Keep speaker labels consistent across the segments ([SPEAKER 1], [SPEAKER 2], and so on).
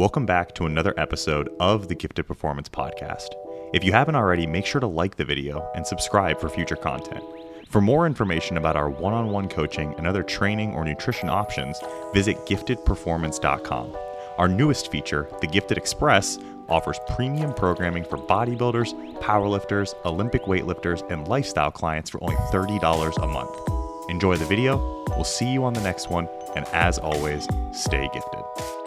[SPEAKER 1] Welcome back to another episode of the Gifted Performance Podcast. If you haven't already, make sure to like the video and subscribe for future content. For more information about our one on one coaching and other training or nutrition options, visit giftedperformance.com. Our newest feature, the Gifted Express, offers premium programming for bodybuilders, powerlifters, Olympic weightlifters, and lifestyle clients for only $30 a month. Enjoy the video. We'll see you on the next one. And as always, stay gifted.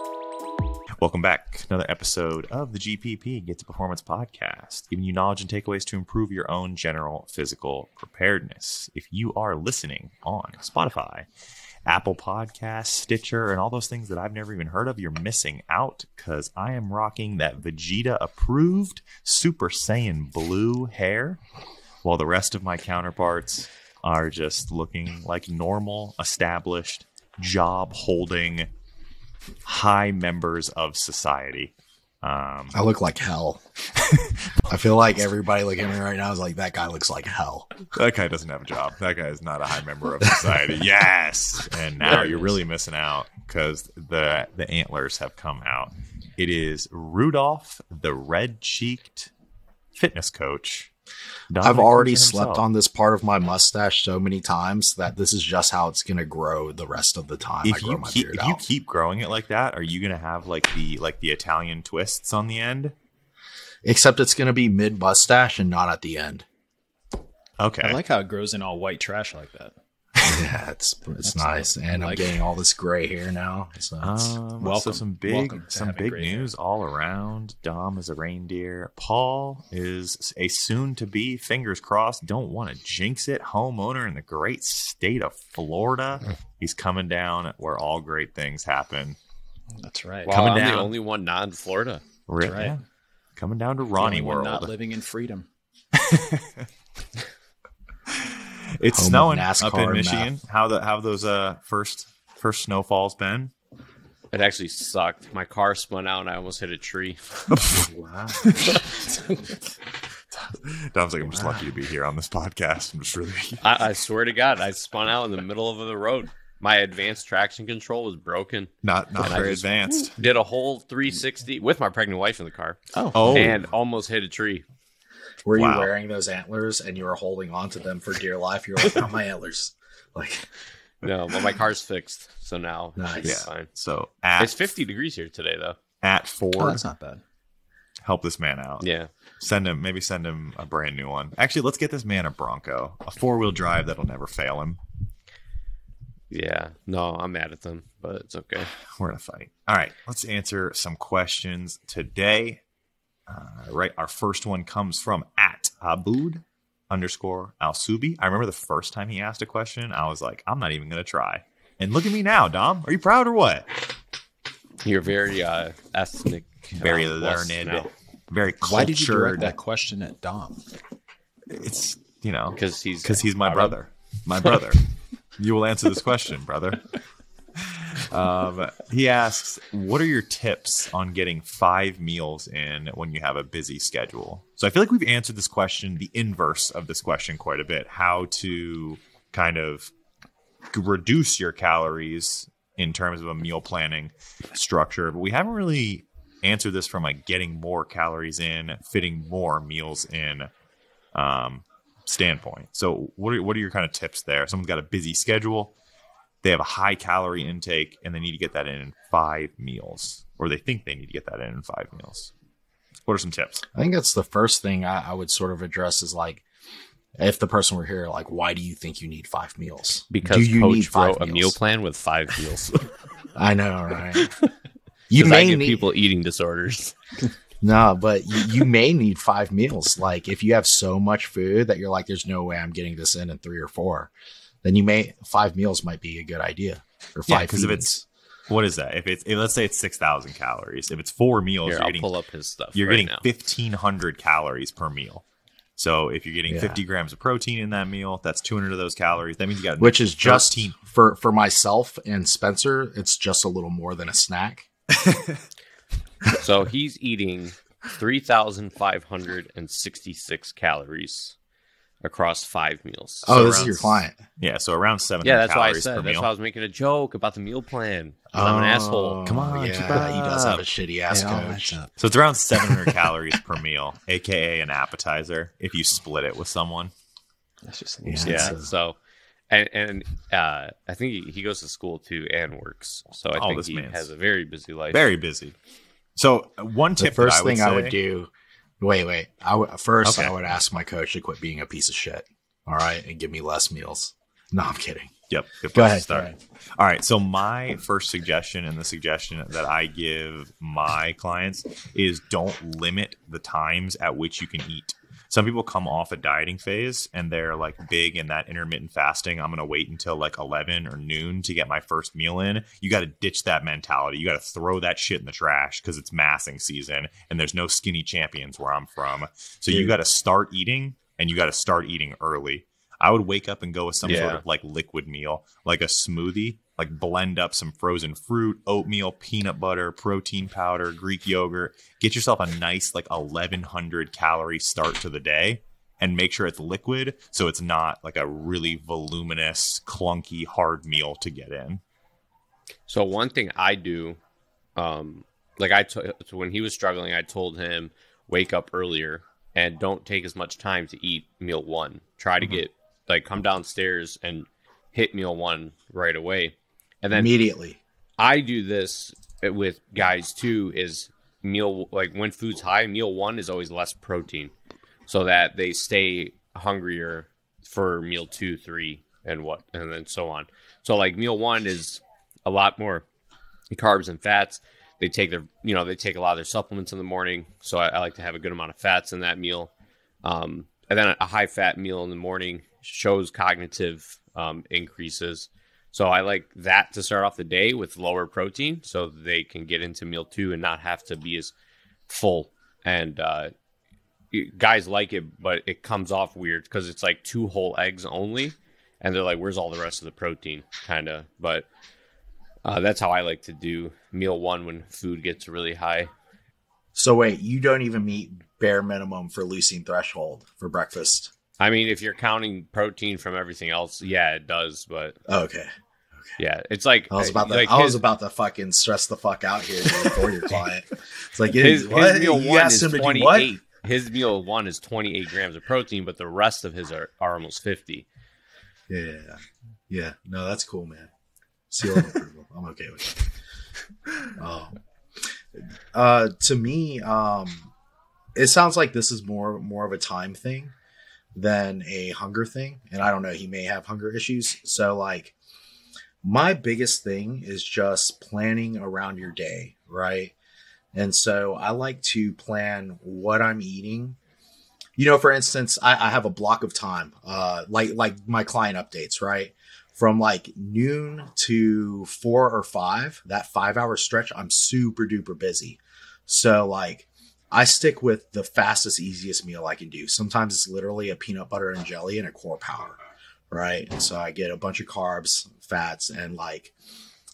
[SPEAKER 1] Welcome back. Another episode of the GPP Gifted Performance podcast, giving you knowledge and takeaways to improve your own general physical preparedness. If you are listening on Spotify, Apple Podcasts, Stitcher, and all those things that I've never even heard of, you're missing out because I am rocking that Vegeta approved Super Saiyan blue hair, while the rest of my counterparts are just looking like normal, established, job holding, high members of society. Um,
[SPEAKER 2] I look like hell. I feel like everybody looking at me right now is like, that guy looks like hell.
[SPEAKER 1] that guy doesn't have a job. That guy is not a high member of society. yes. And now you're
[SPEAKER 3] is.
[SPEAKER 1] really missing out because the the antlers have come out. It is Rudolph, the red cheeked fitness coach.
[SPEAKER 2] I've already slept
[SPEAKER 1] himself.
[SPEAKER 2] on this part of my mustache so many times that this is just how it's going to grow the rest of the time I
[SPEAKER 1] If
[SPEAKER 2] grow
[SPEAKER 1] you
[SPEAKER 2] my
[SPEAKER 1] keep
[SPEAKER 2] beard
[SPEAKER 1] if you keep growing it like that, are you gonna have like the like the Italian twists on the end?
[SPEAKER 2] Except it's going to be mid mustache and not at the end.
[SPEAKER 1] Okay.
[SPEAKER 3] I like how it grows in all white trash like that.
[SPEAKER 2] Yeah, it's it's nice, and I'm getting all this gray hair now. So it's,
[SPEAKER 1] Um, so
[SPEAKER 3] Welcome.
[SPEAKER 1] some big
[SPEAKER 3] Welcome
[SPEAKER 1] some big
[SPEAKER 3] gray hair.
[SPEAKER 1] news all around. Dom is a reindeer. Paul is a soon to be, fingers crossed, don't want to jinx it, homeowner in the great state of Florida. He's coming down where all great things happen.
[SPEAKER 3] That's right.
[SPEAKER 4] Wow,
[SPEAKER 1] Coming
[SPEAKER 4] I'm
[SPEAKER 1] down.
[SPEAKER 4] the only one not in Florida.
[SPEAKER 1] Re-
[SPEAKER 3] right.
[SPEAKER 1] yeah. Coming down to
[SPEAKER 3] The
[SPEAKER 1] Ronnie
[SPEAKER 3] only one
[SPEAKER 1] World.
[SPEAKER 3] Not living in freedom.
[SPEAKER 1] it's
[SPEAKER 2] Home of
[SPEAKER 1] snowing
[SPEAKER 2] NASCAR
[SPEAKER 1] up in
[SPEAKER 2] and
[SPEAKER 1] Michigan. How the how those uh first first snowfalls been?
[SPEAKER 4] It actually sucked. My car spun out and I almost hit a tree.
[SPEAKER 2] wow.
[SPEAKER 1] Dom's like, I'm just lucky to be here on this podcast. I'm just really
[SPEAKER 4] I, I swear to God, I spun out in the middle of the road. My advanced traction control was broken.
[SPEAKER 1] not not very advanced.
[SPEAKER 4] Did a whole 360 with my pregnant wife in the car
[SPEAKER 1] Oh,
[SPEAKER 4] and almost hit a tree.
[SPEAKER 2] Were you wearing those antlers and you were holding on to them for dear life? You're like, not my antlers. Like,
[SPEAKER 4] No, but my car's fixed. So now
[SPEAKER 2] Nice.
[SPEAKER 4] it's fine.
[SPEAKER 1] so at
[SPEAKER 4] It's 50 degrees here today, though.
[SPEAKER 1] at Ford,
[SPEAKER 3] Oh, that's not bad.
[SPEAKER 1] help this man out.
[SPEAKER 4] Yeah.
[SPEAKER 1] Send him, maybe send him a brand new one. Actually, let's get this man a Bronco, a four wheel drive that'll never fail him.
[SPEAKER 4] Yeah. No, I'm mad at them, but it's okay.
[SPEAKER 1] We're gonna fight. All right, let's answer some questions today. Uh, right, our first one comes from at Abud underscore Al Subi. I remember the first time he asked a question, I was like, I'm not even gonna try. And look at me now, Dom. Are you proud or what?
[SPEAKER 4] You're very uh, ethnic.
[SPEAKER 1] Very
[SPEAKER 4] uh,
[SPEAKER 1] learned,
[SPEAKER 4] now.
[SPEAKER 1] very cultured.
[SPEAKER 3] Why did you direct that question at Dom?
[SPEAKER 1] It's you know
[SPEAKER 4] Because he's
[SPEAKER 1] because he's my brother. My brother. you will answer this question, brother. Um, he asks, "What are your tips on getting five meals in when you have a busy schedule?" So I feel like we've answered this question, the inverse of this question, quite a bit. How to kind of reduce your calories in terms of a meal planning structure, but we haven't really answered this from like getting more calories in, fitting more meals in um, standpoint. So, what are what are your kind of tips there? Someone's got a busy schedule, they have a high calorie intake, and they need to get that in in five meals, or they think they need to get that in in five meals. What are some tips?
[SPEAKER 2] I think that's the first thing I, I would sort of address is like, if the person were here, like, why do you think you need five meals?
[SPEAKER 4] Because
[SPEAKER 2] do you need five
[SPEAKER 4] wrote a meal
[SPEAKER 2] meals?
[SPEAKER 4] plan with five meals.
[SPEAKER 2] I know, right? You may
[SPEAKER 4] give
[SPEAKER 2] need
[SPEAKER 4] people eating disorders.
[SPEAKER 2] no, but you, you may need five meals. Like if you have so much food that you're like, there's no way I'm getting this in in three or four, then you may five meals might be a good idea. Or
[SPEAKER 1] Yeah,
[SPEAKER 2] five
[SPEAKER 1] because if it's what is that? If it's if, let's say it's six thousand calories, if it's four meals,
[SPEAKER 4] Here,
[SPEAKER 1] you're
[SPEAKER 4] I'll
[SPEAKER 1] getting
[SPEAKER 4] pull up his stuff.
[SPEAKER 1] you're
[SPEAKER 4] right
[SPEAKER 1] getting
[SPEAKER 4] now.
[SPEAKER 1] fifteen hundred calories per meal. So if you're getting
[SPEAKER 2] Yeah.
[SPEAKER 1] 50 grams of protein in that meal, that's 200 of those calories. That means you got
[SPEAKER 2] which is just
[SPEAKER 1] 13
[SPEAKER 2] for for myself and Spencer, it's just a little more than a snack.
[SPEAKER 4] So he's eating 3,566 calories across five meals.
[SPEAKER 2] Oh,
[SPEAKER 1] So
[SPEAKER 2] this is your client.
[SPEAKER 1] Yeah, so around 700
[SPEAKER 4] yeah, that's why I
[SPEAKER 1] calories
[SPEAKER 4] said.
[SPEAKER 1] per
[SPEAKER 4] That's
[SPEAKER 1] meal.
[SPEAKER 4] why I was making a joke about the meal plan. 'cause I'm an asshole.
[SPEAKER 1] Come on,
[SPEAKER 2] Oh, yeah,
[SPEAKER 1] keep
[SPEAKER 2] he does have a shitty ass
[SPEAKER 3] It all
[SPEAKER 2] coach.
[SPEAKER 1] So it's around 700 calories per meal, aka an appetizer, if you split it with someone.
[SPEAKER 3] That's just
[SPEAKER 2] Yeah.
[SPEAKER 4] Yeah. So, and and uh, I think he, he goes to school too and works. So I
[SPEAKER 1] Oh,
[SPEAKER 4] think
[SPEAKER 1] this
[SPEAKER 4] he has a very busy life.
[SPEAKER 1] Very busy. So uh, one
[SPEAKER 2] The
[SPEAKER 1] tip
[SPEAKER 2] first
[SPEAKER 1] that I would
[SPEAKER 2] thing I would do. Wait, wait. I would first
[SPEAKER 1] Okay.
[SPEAKER 2] I would ask my coach to quit being a piece of shit. All right, and give me less meals. No, I'm kidding.
[SPEAKER 1] Yep. Good
[SPEAKER 2] Go ahead.
[SPEAKER 1] start.
[SPEAKER 2] go.
[SPEAKER 1] All right. So my first suggestion and the suggestion that I give my clients is don't limit the times at which you can eat. Some people come off a dieting phase and they're like big in that intermittent fasting. I'm going to wait until like 11 or noon to get my first meal in. You got to ditch that mentality. You got to throw that shit in the trash because it's massing season and there's no skinny champions where I'm from. So you got to start eating and you got to start eating early. I would wake up and go with some sort of like liquid meal, like a smoothie, like blend up some frozen fruit, oatmeal, peanut butter, protein powder, Greek yogurt. Get yourself a nice like 1100 calorie start to the day and make sure it's liquid so it's not like a really voluminous, clunky, hard meal to get in.
[SPEAKER 4] So one thing I do, um, like I t- so when he was struggling, I told him wake up earlier and don't take as much time to eat meal one. Try to
[SPEAKER 2] Mhm.
[SPEAKER 4] get like come downstairs and hit meal one right away, and then
[SPEAKER 2] Immediately.
[SPEAKER 4] I do this with guys too. Is meal like when food's high, meal one is always less protein, so that they stay hungrier for meal two, three, and what, and then so on. So like meal one is a lot more carbs and fats. They take their, you know, they take a lot of their supplements in the morning. So I, I like to have a good amount of fats in that meal. Um, and then a high fat meal in the morning shows cognitive um, increases. So I like that to start off the day with lower protein, so they can get into meal two and not have to be as full. And uh, guys like it, but it comes off weird because it's like two whole eggs only, and they're like, "Where's all the rest of the protein?" Kind of. But uh, that's how I like to do meal one when food gets really high.
[SPEAKER 2] So wait, you don't even meet bare minimum for leucine threshold for breakfast.
[SPEAKER 4] I mean, if you're counting protein from everything else, yeah, it does. But
[SPEAKER 2] Okay.
[SPEAKER 4] Yeah, it's like
[SPEAKER 2] I was about to
[SPEAKER 4] like
[SPEAKER 2] I was about to fucking stress the fuck out here for your client. It's like
[SPEAKER 4] his,
[SPEAKER 2] his, what?
[SPEAKER 4] his meal
[SPEAKER 2] you
[SPEAKER 4] one is
[SPEAKER 2] do
[SPEAKER 4] 28. His meal one is 28 grams of protein, but the rest of his are, are almost 50.
[SPEAKER 2] Yeah. Yeah. No, that's cool, man. Seal of approval. I'm okay with it. Um, uh, to me, um, it sounds like this is more more of a time thing than a hunger thing. And I don't know, he may have hunger issues. So like my biggest thing is just planning around your day, right? And so I like to plan what I'm eating. You know, for instance, I, I have a block of time, uh, like like my client updates, right? From like noon to four or five, that five hour stretch, I'm super duper busy. So like I stick with the fastest, easiest meal I can do. Sometimes it's literally a peanut butter and jelly and a core power, right? And so I get a bunch of carbs, fats, and like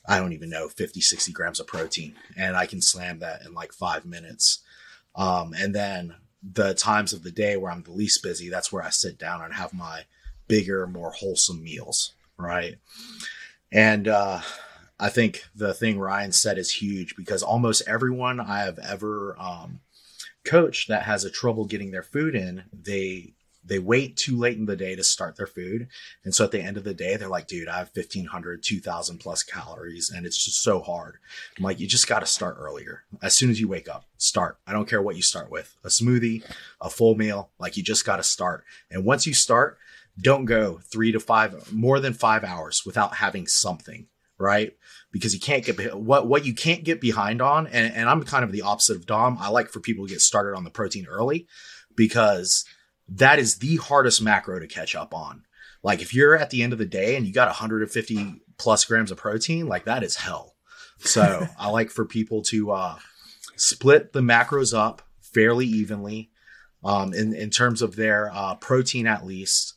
[SPEAKER 2] I don't even know 50, 60 grams of protein, and I can slam that in like five minutes. Um, and then the times of the day where I'm the least busy, that's where I sit down and have my bigger, more wholesome meals, right? And uh, I think the thing Ryan said is huge because almost everyone I have ever um, coached that has a trouble getting their food in, they they wait too late in the day to start their food. And so at the end of the day, they're like, dude, I have 1500, 2000 plus calories and it's just so hard. I'm like, you just got to start earlier. As soon as you wake up, start. I don't care what you start with a smoothie, a full meal. Like you just got to start. And once you start, don't go three to five, more than five hours without having something, right? Because you can't get what what you can't get behind on, and, and I'm kind of the opposite of Dom. I like for people to get started on the protein early because that is the hardest macro to catch up on. Like if you're at the end of the day and you got 150 plus grams of protein, like that is hell. So I like for people to uh, split the macros up fairly evenly um, in in terms of their uh, protein at least,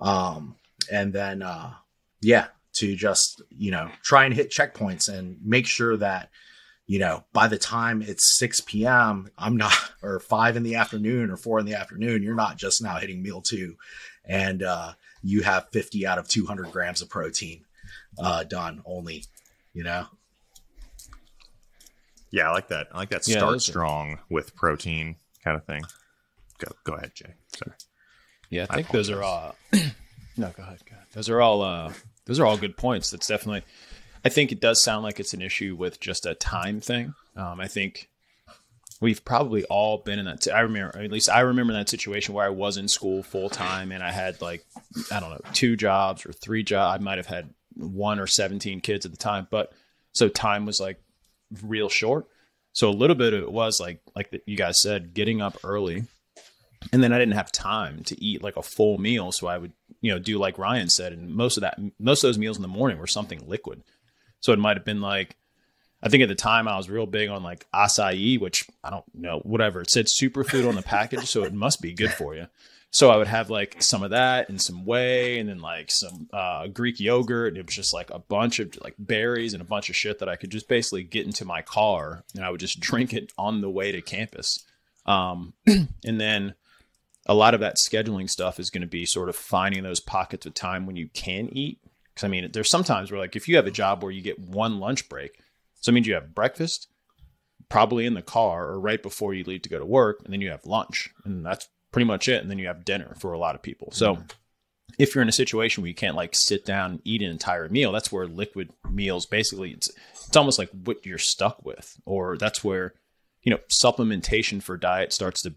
[SPEAKER 2] um, and then uh, yeah, to just you know try and hit checkpoints and make sure that you know, by the time it's 6 p.m., I'm not, or five in the afternoon or four in the afternoon, you're not just now hitting meal two. And, uh, you have 50 out of 200 grams of protein, uh, done only, you know?
[SPEAKER 1] Yeah, I like that. I like that. Start
[SPEAKER 3] those are-
[SPEAKER 1] strong with protein kind of thing. Go, go ahead, Jay. Sorry.
[SPEAKER 3] Yeah, I
[SPEAKER 1] I
[SPEAKER 3] think those are all. no, go ahead, go ahead. Those are all. Uh, those are all good points. That's definitely. I think it does sound like it's an issue with just a time thing. Um, I think we've probably all been in that. I remember, at least I remember that situation where I was in school full time and I had like, I don't know, two jobs or three jobs. I might have had one or 17 kids at the time, but so time was like real short. So a little bit of it was like, like the, you guys said, getting up early and then I didn't have time to eat like a full meal, so I would you know do like Ryan said, and most of that most of those meals in the morning were something liquid. So it might have been like I think at the time I was real big on like acai, which I don't know whatever it said superfood on the package, so it must be good for you. So I would have like some of that and some whey, and then like some uh, Greek yogurt, and it was just like a bunch of like berries and a bunch of shit that I could just basically get into my car, and I would just drink it on the way to campus. Um, and then a lot of that scheduling stuff is going to be sort of finding those pockets of time when you can eat. Because I mean, there's sometimes where like if you have a job where you get one lunch break, so it means you have breakfast, probably in the car or right before you leave to go to work, and then you have lunch, and that's pretty much it. And then you have dinner for a lot of people. So mm-hmm. if you're in a situation where you can't like sit down and eat an entire meal, that's where liquid meals basically it's it's almost like what you're stuck with, or that's where you know supplementation for diet starts to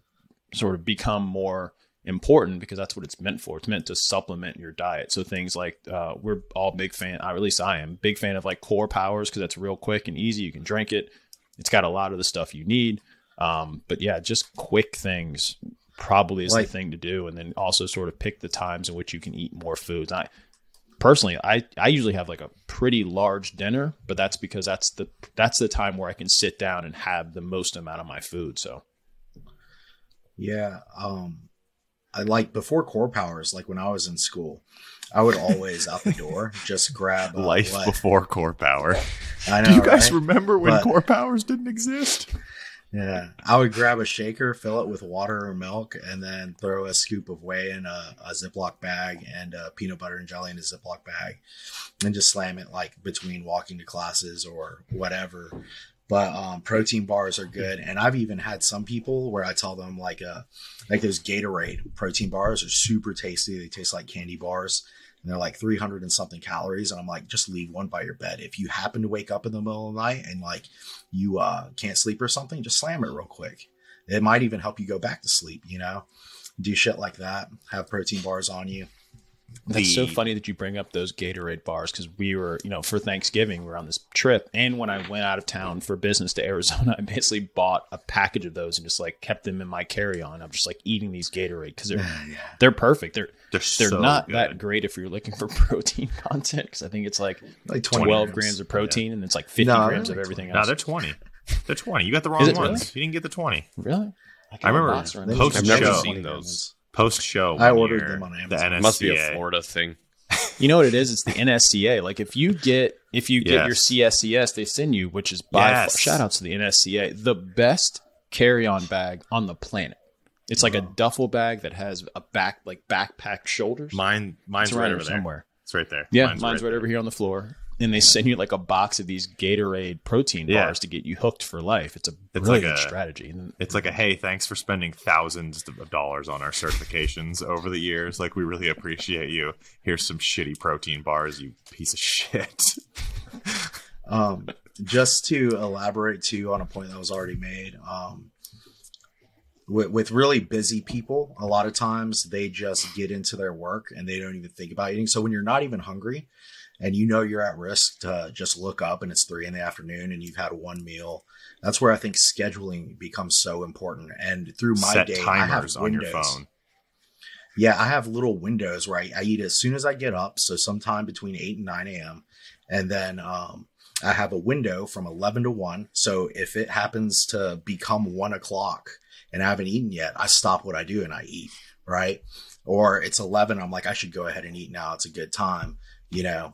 [SPEAKER 3] sort of become more important because that's what it's meant for. It's meant to supplement your diet. So things like uh, we're all big fan, or at least I am big fan of like Core Powers because that's real quick and easy. You can drink it. It's got a lot of the stuff you need. Um, but yeah, just quick things probably is
[SPEAKER 2] Like-
[SPEAKER 3] the thing to do, and then also sort of pick the times in which you can eat more foods. I personally, I I usually have like a pretty large dinner, but that's because that's the that's the time where I can sit down and have the most amount of my food. So
[SPEAKER 2] Yeah. Um, I like before core powers, like when I was in school, I would always out the door just grab uh,
[SPEAKER 1] Life before core power.
[SPEAKER 2] I know,
[SPEAKER 1] Do you guys
[SPEAKER 2] right?
[SPEAKER 1] remember when
[SPEAKER 2] But-
[SPEAKER 1] core powers didn't exist?
[SPEAKER 2] Yeah, I would grab a shaker, fill it with water or milk, and then throw a scoop of whey in a, a Ziploc bag and uh, peanut butter and jelly in a Ziploc bag, and just slam it like between walking to classes or whatever. But um, protein bars are good, and I've even had some people where I tell them like uh like those Gatorade protein bars are super tasty. They taste like candy bars, and they're like 300 and something calories. And I'm like, just leave one by your bed. If you happen to wake up in the middle of the night and like you uh, can't sleep or something, just slam it real quick. It might even help you go back to sleep, you know? Do shit like that. Have protein bars on you.
[SPEAKER 3] That's so funny that you bring up those Gatorade bars because we were, you know, for Thanksgiving, we were on this trip. And when I went out of town for business to Arizona, I basically bought a package of those and just like kept them in my carry on. I'm just like eating these Gatorade because they're
[SPEAKER 2] yeah.
[SPEAKER 3] they're perfect. They're
[SPEAKER 1] They're,
[SPEAKER 3] they're
[SPEAKER 1] so
[SPEAKER 3] not
[SPEAKER 1] good.
[SPEAKER 3] that great if you're looking for protein content because I think it's like
[SPEAKER 2] Like
[SPEAKER 3] 12
[SPEAKER 2] 20
[SPEAKER 3] grams. of oh, protein and it's like 50
[SPEAKER 2] No,
[SPEAKER 3] grams
[SPEAKER 2] they're
[SPEAKER 3] of
[SPEAKER 2] like
[SPEAKER 3] everything
[SPEAKER 1] No,
[SPEAKER 3] else.
[SPEAKER 1] they're 20. They're 20. You got the wrong
[SPEAKER 3] Is it
[SPEAKER 1] ones. You didn't get the 20.
[SPEAKER 3] really?
[SPEAKER 1] I remember
[SPEAKER 3] box around
[SPEAKER 2] They
[SPEAKER 1] post
[SPEAKER 4] I've never seen those.
[SPEAKER 1] Post show.
[SPEAKER 2] I ordered
[SPEAKER 1] year,
[SPEAKER 2] them on Amazon.
[SPEAKER 1] The
[SPEAKER 2] Amazon.
[SPEAKER 1] NSCA.
[SPEAKER 4] Must be a Florida thing.
[SPEAKER 3] You know what it is? It's the NSCA. Like if you get if you get
[SPEAKER 1] Yes.
[SPEAKER 3] your CSCS, they send you, which is by
[SPEAKER 1] Yes.
[SPEAKER 3] far, shout outs to the NSCA, the best carry on bag on the planet. It's like a duffel bag that has a back like backpack shoulders.
[SPEAKER 1] Mine, mine's
[SPEAKER 3] it's
[SPEAKER 1] right
[SPEAKER 3] around
[SPEAKER 1] over there.
[SPEAKER 3] somewhere.
[SPEAKER 1] It's right there.
[SPEAKER 3] Yeah, mine's, right, over here on the floor. And they send you like a box of these Gatorade protein
[SPEAKER 1] Yeah.
[SPEAKER 3] bars to get you hooked for life. It's a
[SPEAKER 1] It's
[SPEAKER 3] brilliant
[SPEAKER 1] like a-
[SPEAKER 3] strategy.
[SPEAKER 1] It's like a hey, thanks for spending thousands of dollars on our certifications over the years. Like we really appreciate you. Here's some shitty protein bars, you piece of shit.
[SPEAKER 2] Um, just to elaborate too on a point that was already made, um, with, with really busy people, a lot of times they just get into their work and they don't even think about eating. So when you're not even hungry and you know you're at risk to just look up and it's three in the afternoon and you've had one meal, that's where I think scheduling becomes so important. And through my
[SPEAKER 1] Set
[SPEAKER 2] day, I have
[SPEAKER 1] timers on your
[SPEAKER 2] windows.
[SPEAKER 1] phone.
[SPEAKER 2] Yeah, I have little windows where I, I eat as soon as I get up, so sometime between eight and nine a.m. And then um, I have a window from eleven to one. So if it happens to become one o'clock and I haven't eaten yet, I stop what I do and I eat. Right? Or it's eleven. I'm like, I should go ahead and eat now. It's a good time, you know.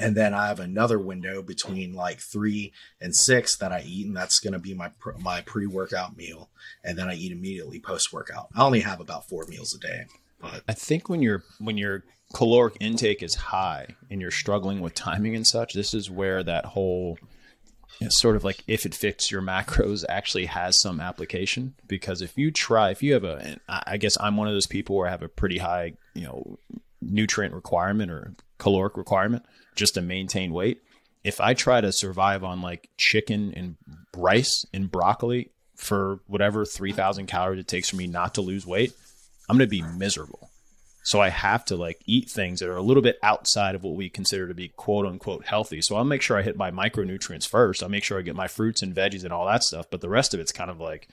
[SPEAKER 2] And then I have another window between like three and six that I eat, and that's going to be my my pre workout meal, and then I eat immediately post workout. I only have about four meals a day, but
[SPEAKER 3] I think when your when your caloric intake is high and you're struggling with timing and such, this is where that whole you know, sort of like if it fits your macros actually has some application. Because if you try, if you have a, I guess I'm one of those people where I have a pretty high, you know, nutrient requirement or caloric requirement just to maintain weight. If I try to survive on like chicken and rice and broccoli for whatever 3000 calories it takes for me not to lose weight, I'm going to be miserable. So I have to like eat things that are a little bit outside of what we consider to be quote unquote healthy. So I'll make sure I hit my micronutrients first. I'll make sure I get my fruits and veggies and all that stuff. But the rest of it's kind of like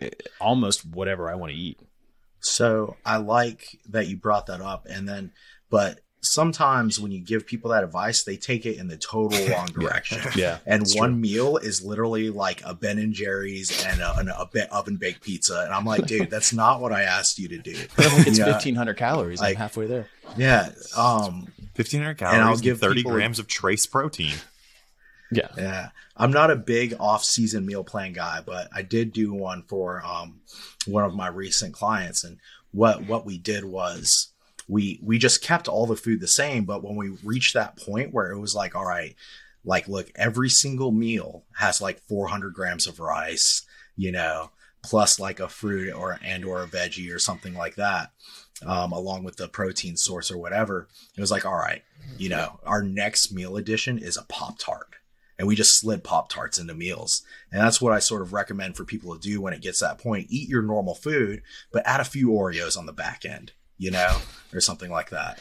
[SPEAKER 3] eh, almost whatever I want to eat.
[SPEAKER 2] So I like that you brought that up. And then, but sometimes when you give people that advice, they take it in the total wrong direction.
[SPEAKER 3] Yeah.
[SPEAKER 2] And
[SPEAKER 3] It's
[SPEAKER 2] one meal is literally like a Ben and Jerry's and a, and a bit oven baked pizza. And I'm like, dude, that's not what I asked you to do.
[SPEAKER 3] It's
[SPEAKER 2] Yeah.
[SPEAKER 3] 1500 calories.
[SPEAKER 2] Like-
[SPEAKER 3] I'm halfway there.
[SPEAKER 2] Yeah. Um,
[SPEAKER 1] 1500
[SPEAKER 2] I'll
[SPEAKER 1] calories and,
[SPEAKER 2] give
[SPEAKER 1] 30
[SPEAKER 2] people-
[SPEAKER 1] grams of trace protein.
[SPEAKER 3] Yeah.
[SPEAKER 2] Yeah. I'm not a big off-season meal plan guy, but I did do one for um, one of my recent clients, and what what we did was we we just kept all the food the same, but when we reached that point where it was like, all right, like look, every single meal has like 400 grams of rice, you know, plus like a fruit or and or a veggie or something like that, um, along with the protein source or whatever. It was like, all right, you know, our next meal addition is a Pop Tart and we just slid pop tarts into meals. And that's what i sort of recommend for people to do when it gets that point. Eat your normal food but add a few oreos on the back end you know or something like that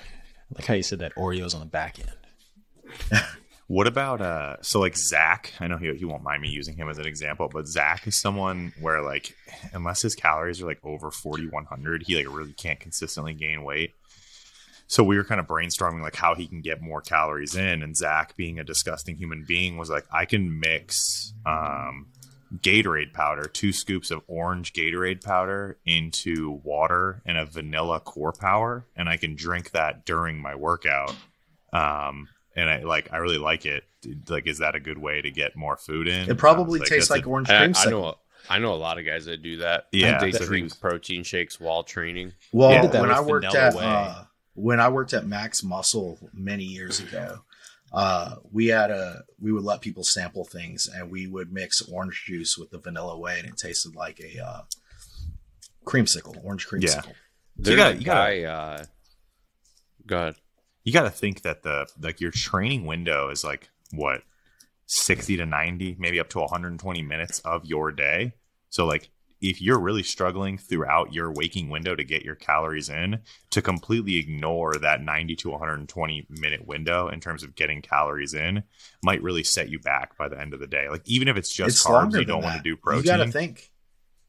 [SPEAKER 3] I like how you said that Oreos on the back end.
[SPEAKER 1] What about uh so like Zach? I know he he won't mind me using him as an example, but Zach is someone where like unless his calories are like over 4100, he like really can't consistently gain weight. So we were kind of brainstorming like how he can get more calories in and Zach being a disgusting human being was like I can mix um Gatorade powder, two scoops of orange Gatorade powder into water and a vanilla core power and I can drink that during my workout. Um and I like I really like it. Like, is that a good way to get more food in?
[SPEAKER 2] it probably
[SPEAKER 1] I was
[SPEAKER 2] tastes like
[SPEAKER 1] a-
[SPEAKER 2] orange
[SPEAKER 4] I, I know. I know a lot of guys that do that.
[SPEAKER 1] Yeah.
[SPEAKER 4] they
[SPEAKER 1] So
[SPEAKER 4] drink protein shakes while training.
[SPEAKER 2] well
[SPEAKER 1] Yeah,
[SPEAKER 2] when i worked at uh, when i worked at max muscle many years ago uh, we had a we would let people sample things and we would mix orange juice with the vanilla whey and it tasted like a uh, creamsicle orange creamsicle.
[SPEAKER 4] There's
[SPEAKER 1] gotta- you gotta-
[SPEAKER 4] Uh, go ahead.
[SPEAKER 1] you got to think that the like your training window is like what 60 to 90 maybe up to 120 minutes of your day. So like if you're really struggling throughout your waking window to get your calories in to completely ignore that 90 to 120 minute window in terms of getting calories in might really set you back by the end of the day. Like even if it's just
[SPEAKER 2] it's
[SPEAKER 1] carbs you don't want to do protein
[SPEAKER 2] you gotta think.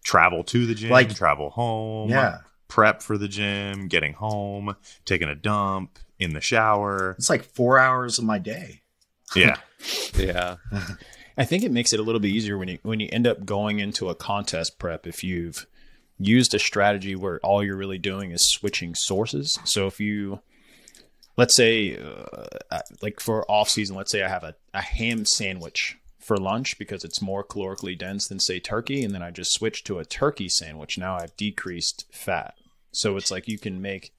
[SPEAKER 1] Travel to the gym
[SPEAKER 2] Like-
[SPEAKER 1] travel home
[SPEAKER 2] yeah.
[SPEAKER 1] prep for the gym getting home taking a dump in the shower.
[SPEAKER 2] It's like four hours of my day.
[SPEAKER 1] Yeah.
[SPEAKER 4] Yeah,
[SPEAKER 3] I think it makes it a little bit easier when you when you end up going into a contest prep if you've used a strategy where all you're really doing is switching sources. So if you let's say uh, like for off season, let's say I have a, a ham sandwich for lunch because it's more calorically dense than say turkey and then I just switch to a turkey sandwich. Now I've decreased fat. So it's like you can make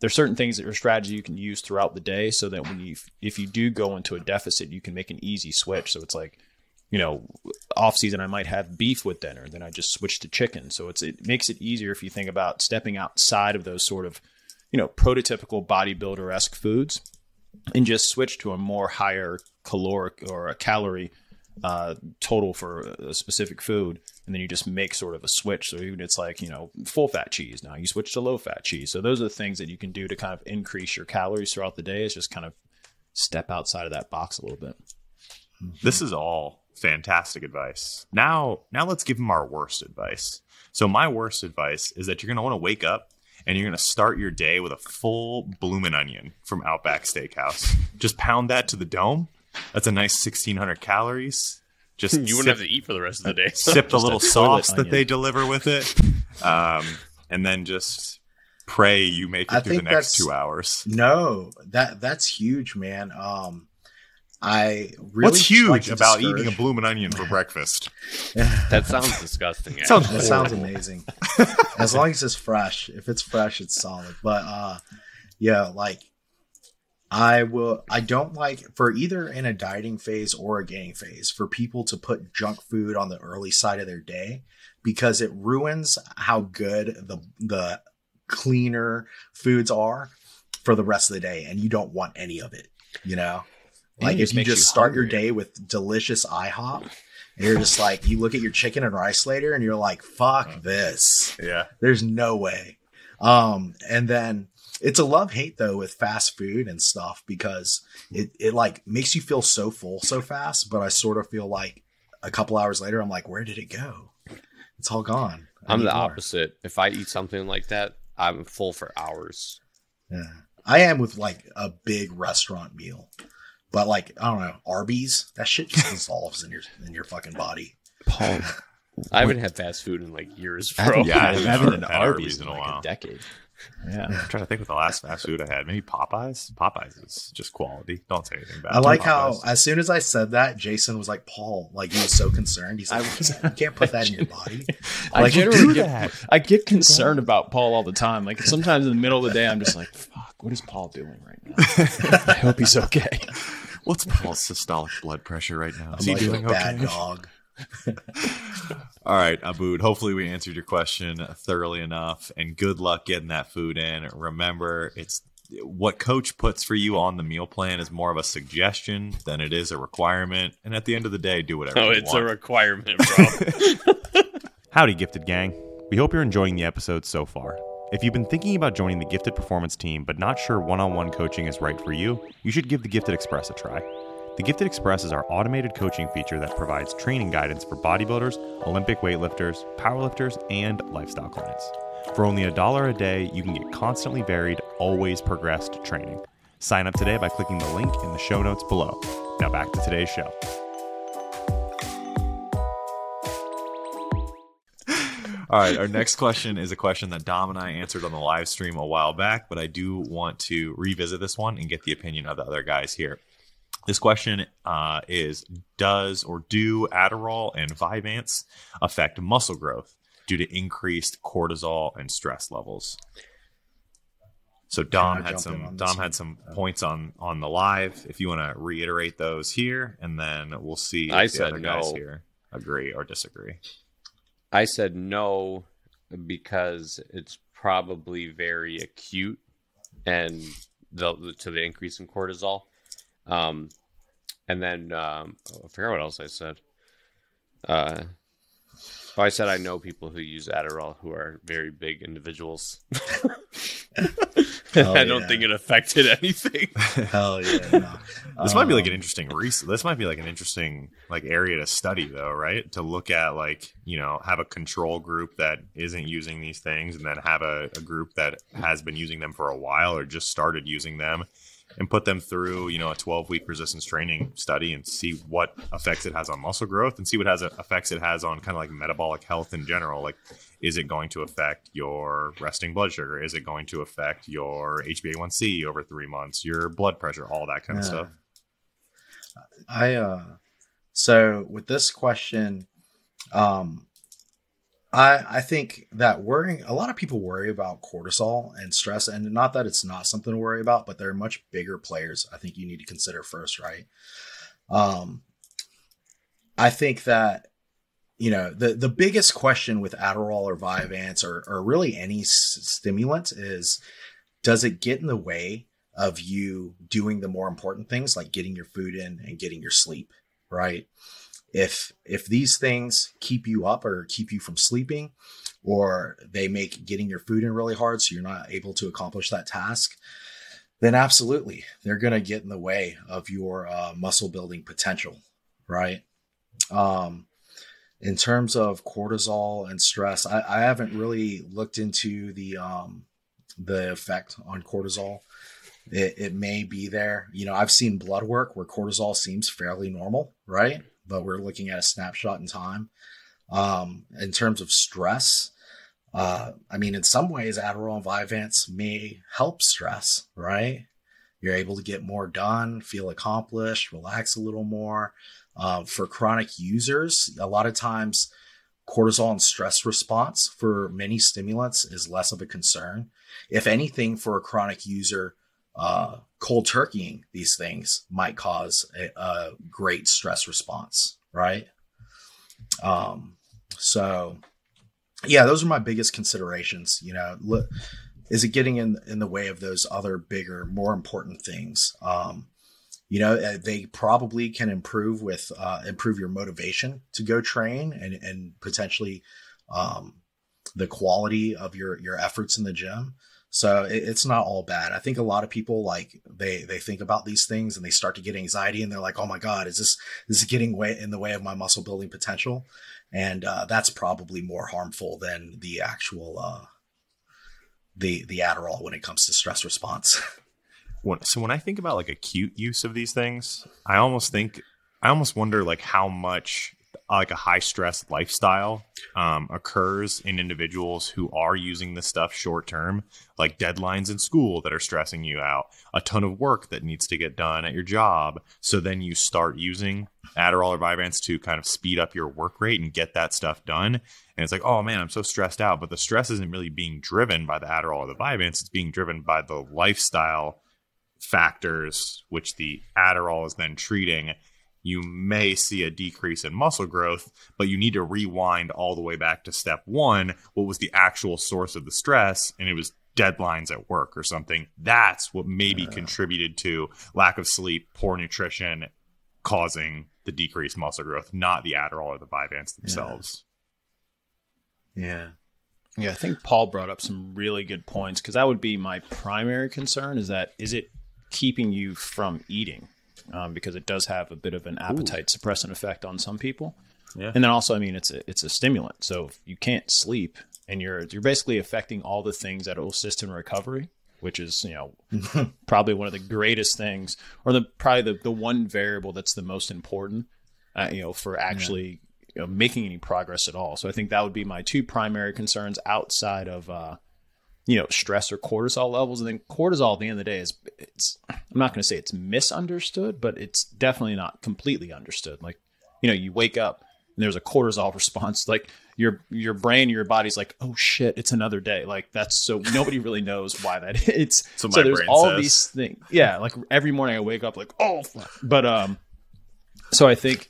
[SPEAKER 3] there's certain things that your strategy you can use throughout the day so that when you if you do go into a deficit you can make an easy switch so it's like you know off season i might have beef with dinner then i just switch to chicken so it's it makes it easier if you think about stepping outside of those sort of you know prototypical bodybuilder-esque foods and just switch to a more higher caloric or a calorie uh, total for a specific food, and then you just make sort of a switch. So even it's like you know full fat cheese now you switch to low fat cheese. So those are the things that you can do to kind of increase your calories throughout the day. Is just kind of step outside of that box a little bit.
[SPEAKER 1] This is all fantastic advice. Now, now let's give him our worst advice. So my worst advice is that you're going to want to wake up and you're going to start your day with a full bloomin' onion from Outback Steakhouse. Just pound that to the dome. That's a nice 1600 calories. Just
[SPEAKER 4] you wouldn't
[SPEAKER 1] sip,
[SPEAKER 4] have to eat for the rest of the day.
[SPEAKER 1] sip the little
[SPEAKER 3] toilet
[SPEAKER 1] sauce that
[SPEAKER 3] onion.
[SPEAKER 1] they deliver with it. Um, and then just pray you make it
[SPEAKER 2] I
[SPEAKER 1] through the next two hours.
[SPEAKER 2] No, that that's huge, man. Um, I really
[SPEAKER 1] What's huge
[SPEAKER 2] like to
[SPEAKER 1] about eating a
[SPEAKER 2] discourage-
[SPEAKER 1] bloomin' onion for breakfast?
[SPEAKER 4] That sounds disgusting.
[SPEAKER 1] Sounds.
[SPEAKER 2] That sounds amazing. as long as it's fresh. If it's fresh, it's solid. But uh yeah, like I will I don't like for either in a dieting phase or a gaining phase for people to put junk food on the early side of their day because it ruins how good the the cleaner foods are for the rest of the day and you don't want any of it, you know? Like if you just start your day with delicious IHOP and you're just like you look at your chicken and rice later and you're like fuck this
[SPEAKER 1] Yeah.
[SPEAKER 2] there's no way um and then it's a love hate though with fast food and stuff because it it like makes you feel so full so fast but i sort of feel like a couple hours later i'm like where did it go it's all gone I
[SPEAKER 4] I'm the
[SPEAKER 2] more.
[SPEAKER 4] opposite. If I eat something like that, I'm full for hours.
[SPEAKER 2] yeah i am with like a big restaurant meal but like i don't know arby's that shit just dissolves in your in your fucking body
[SPEAKER 3] Paul,
[SPEAKER 4] I haven't had fast food in like years, bro.
[SPEAKER 1] Yeah, I
[SPEAKER 3] I
[SPEAKER 1] haven't
[SPEAKER 3] haven't been
[SPEAKER 1] had
[SPEAKER 3] to
[SPEAKER 1] Arby's
[SPEAKER 3] Arby's
[SPEAKER 1] in
[SPEAKER 3] in
[SPEAKER 1] a
[SPEAKER 3] like
[SPEAKER 1] while.
[SPEAKER 3] a decade. Yeah.
[SPEAKER 1] I'm trying to think of the last fast food I had. Maybe Popeyes. Popeyes is just quality. Don't say anything bad. About it.
[SPEAKER 2] I like
[SPEAKER 1] about
[SPEAKER 2] how as soon as I said that, Jason was like, "Paul," like he was so concerned. He's like, "You can't put that in your body."
[SPEAKER 3] I
[SPEAKER 2] Like,
[SPEAKER 3] generally
[SPEAKER 1] do
[SPEAKER 3] get,
[SPEAKER 1] that.
[SPEAKER 3] I get concerned about Paul all the time. Like sometimes in the middle of the day, I'm just like, "Fuck, what is Paul doing right now?" I hope he's okay.
[SPEAKER 1] What's Paul's systolic blood pressure right now?
[SPEAKER 2] I'm
[SPEAKER 1] Is he
[SPEAKER 2] like
[SPEAKER 1] doing
[SPEAKER 2] a bad dog.
[SPEAKER 1] All right, Abood. Hopefully, we answered your question thoroughly enough, and good luck getting that food in. Remember, it's what coach puts for you on the meal plan is more of a suggestion than it is a requirement. And at the end of the day, do whatever.
[SPEAKER 4] No,
[SPEAKER 1] you
[SPEAKER 4] it's a requirement, bro.
[SPEAKER 1] Howdy, Gifted Gang. We hope you're enjoying the episode so far. If you've been thinking about joining the Gifted Performance team but not sure one on one coaching is right for you, you should give the Gifted Express a try. The Gifted Express is our automated coaching feature that provides training guidance for bodybuilders, Olympic weightlifters, powerlifters, and lifestyle clients. For only a dollar a day, you can get constantly varied, always progressed training. Sign up today by clicking the link in the show notes below. Now back to today's show. All right, our next question is a question that Dom and I answered on the live stream a while back, but I do want to revisit this one and get the opinion of the other guys here. This question uh, is Does or do Adderall and Vyvanse affect muscle growth due to increased cortisol and stress levels? So Dom had some Dom
[SPEAKER 2] one?
[SPEAKER 1] had some points on on the live. If you want to reiterate those here, and then we'll see
[SPEAKER 4] I
[SPEAKER 1] if the
[SPEAKER 4] said
[SPEAKER 1] other guys
[SPEAKER 4] no.
[SPEAKER 1] here agree or disagree.
[SPEAKER 4] I said no because it's probably very acute and the to the increase in cortisol. Um, and then um, I forgot what else I said. Uh, oh, I said I know people who use Adderall who are very big individuals.
[SPEAKER 2] Hell
[SPEAKER 4] I don't
[SPEAKER 2] yeah.
[SPEAKER 4] think it affected anything.
[SPEAKER 2] Hell yeah! No.
[SPEAKER 1] This might be like an
[SPEAKER 2] Um,
[SPEAKER 1] interesting res- This might be like an interesting like area to study, though, right? To look at like you know have a control group that isn't using these things, and then have a, a group that has been using them for a while or just started using them, and put them through you know a twelve week resistance training study and see what effects it has on muscle growth, and see what has effects it has on kind of like metabolic health in general. Like, is it going to affect your resting blood sugar? Is it going to affect your HbA1c over three months? Your blood pressure, all that kind of stuff.
[SPEAKER 2] I uh so with this question, um I I think that worrying a lot of people worry about cortisol and stress, and not that it's not something to worry about, but there are much bigger players I think you need to consider first, right? Um I think that you know the the biggest question with Adderall or Vyvanse or or really any s- stimulant is does it get in the way of you doing the more important things like getting your food in and getting your sleep right if if these things keep you up or keep you from sleeping or they make getting your food in really hard so you're not able to accomplish that task then absolutely they're going to get in the way of your uh, muscle building potential right um in terms of cortisol and stress I, I haven't really looked into the um the effect on cortisol it, it may be there. You know, I've seen blood work where cortisol seems fairly normal, right? But we're looking at a snapshot in time. Um, in terms of stress, uh, I mean, in some ways, Adderall and Vyvanse may help stress, right? You're able to get more done, feel accomplished, relax a little more. Uh, for chronic users, a lot of times cortisol and stress response for many stimulants is less of a concern. If anything, for a chronic user, uh, cold turkeying these things might cause a, a great stress response, right? Um, so yeah, those are my biggest considerations. You know, look, is it getting in in the way of those other bigger, more important things? Um, you know, uh, they probably can improve with uh, improve your motivation to go train and and potentially um, the quality of your your efforts in the gym. So it, it's not all bad. I think a lot of people like they they think about these things and they start to get anxiety and they're like, oh my god, is this is getting way in the way of my muscle building potential? and uh, that's probably more harmful than the actual uh, the the Adderall when it comes to stress response.
[SPEAKER 1] So when I think about like acute use of these things, I almost think I almost wonder like how much like a high stress lifestyle um, occurs in individuals who are using this stuff short term, like deadlines in school that are stressing you out, a ton of work that needs to get done at your job. So then you start using Adderall or Vyvanse to kind of speed up your work rate and get that stuff done. And it's like, oh man, I'm so stressed out. But the stress isn't really being driven by the Adderall or the Vyvanse, it's being driven by the lifestyle factors, which the Adderall is then treating you may see a decrease in muscle growth, but you need to rewind all the way back to step one. What was the actual source of the stress? And it was deadlines at work or something. That's what maybe uh, contributed to lack of sleep, poor nutrition, causing the decreased muscle growth, not the Adderall or the Vyvanse themselves.
[SPEAKER 2] Yeah. yeah.
[SPEAKER 3] Yeah, I think Paul brought up some really good points because that would be my primary concern is that is it keeping you from eating? Um, because it does have a bit of an appetite Ooh. suppressant effect on some people. Yeah. And then also, I mean, it's a, it's a stimulant. So if you can't sleep and you're, you're basically affecting all the things that will assist in recovery, which is, you know, probably one of the greatest things or the, probably the, the one variable that's the most important, uh, you know, for actually, yeah. you know, making any progress at all. So I think that would be my two primary concerns outside of, uh, you know, stress or cortisol levels. And then cortisol at the end of the day is it's I'm not going to say it's misunderstood, but it's definitely not completely understood. Like, you know, you wake up and there's a cortisol response like your your brain your body's like oh shit it's another day like that's so nobody really knows why that it's so, so there's all says. these things yeah like every morning i wake up like oh but um so i think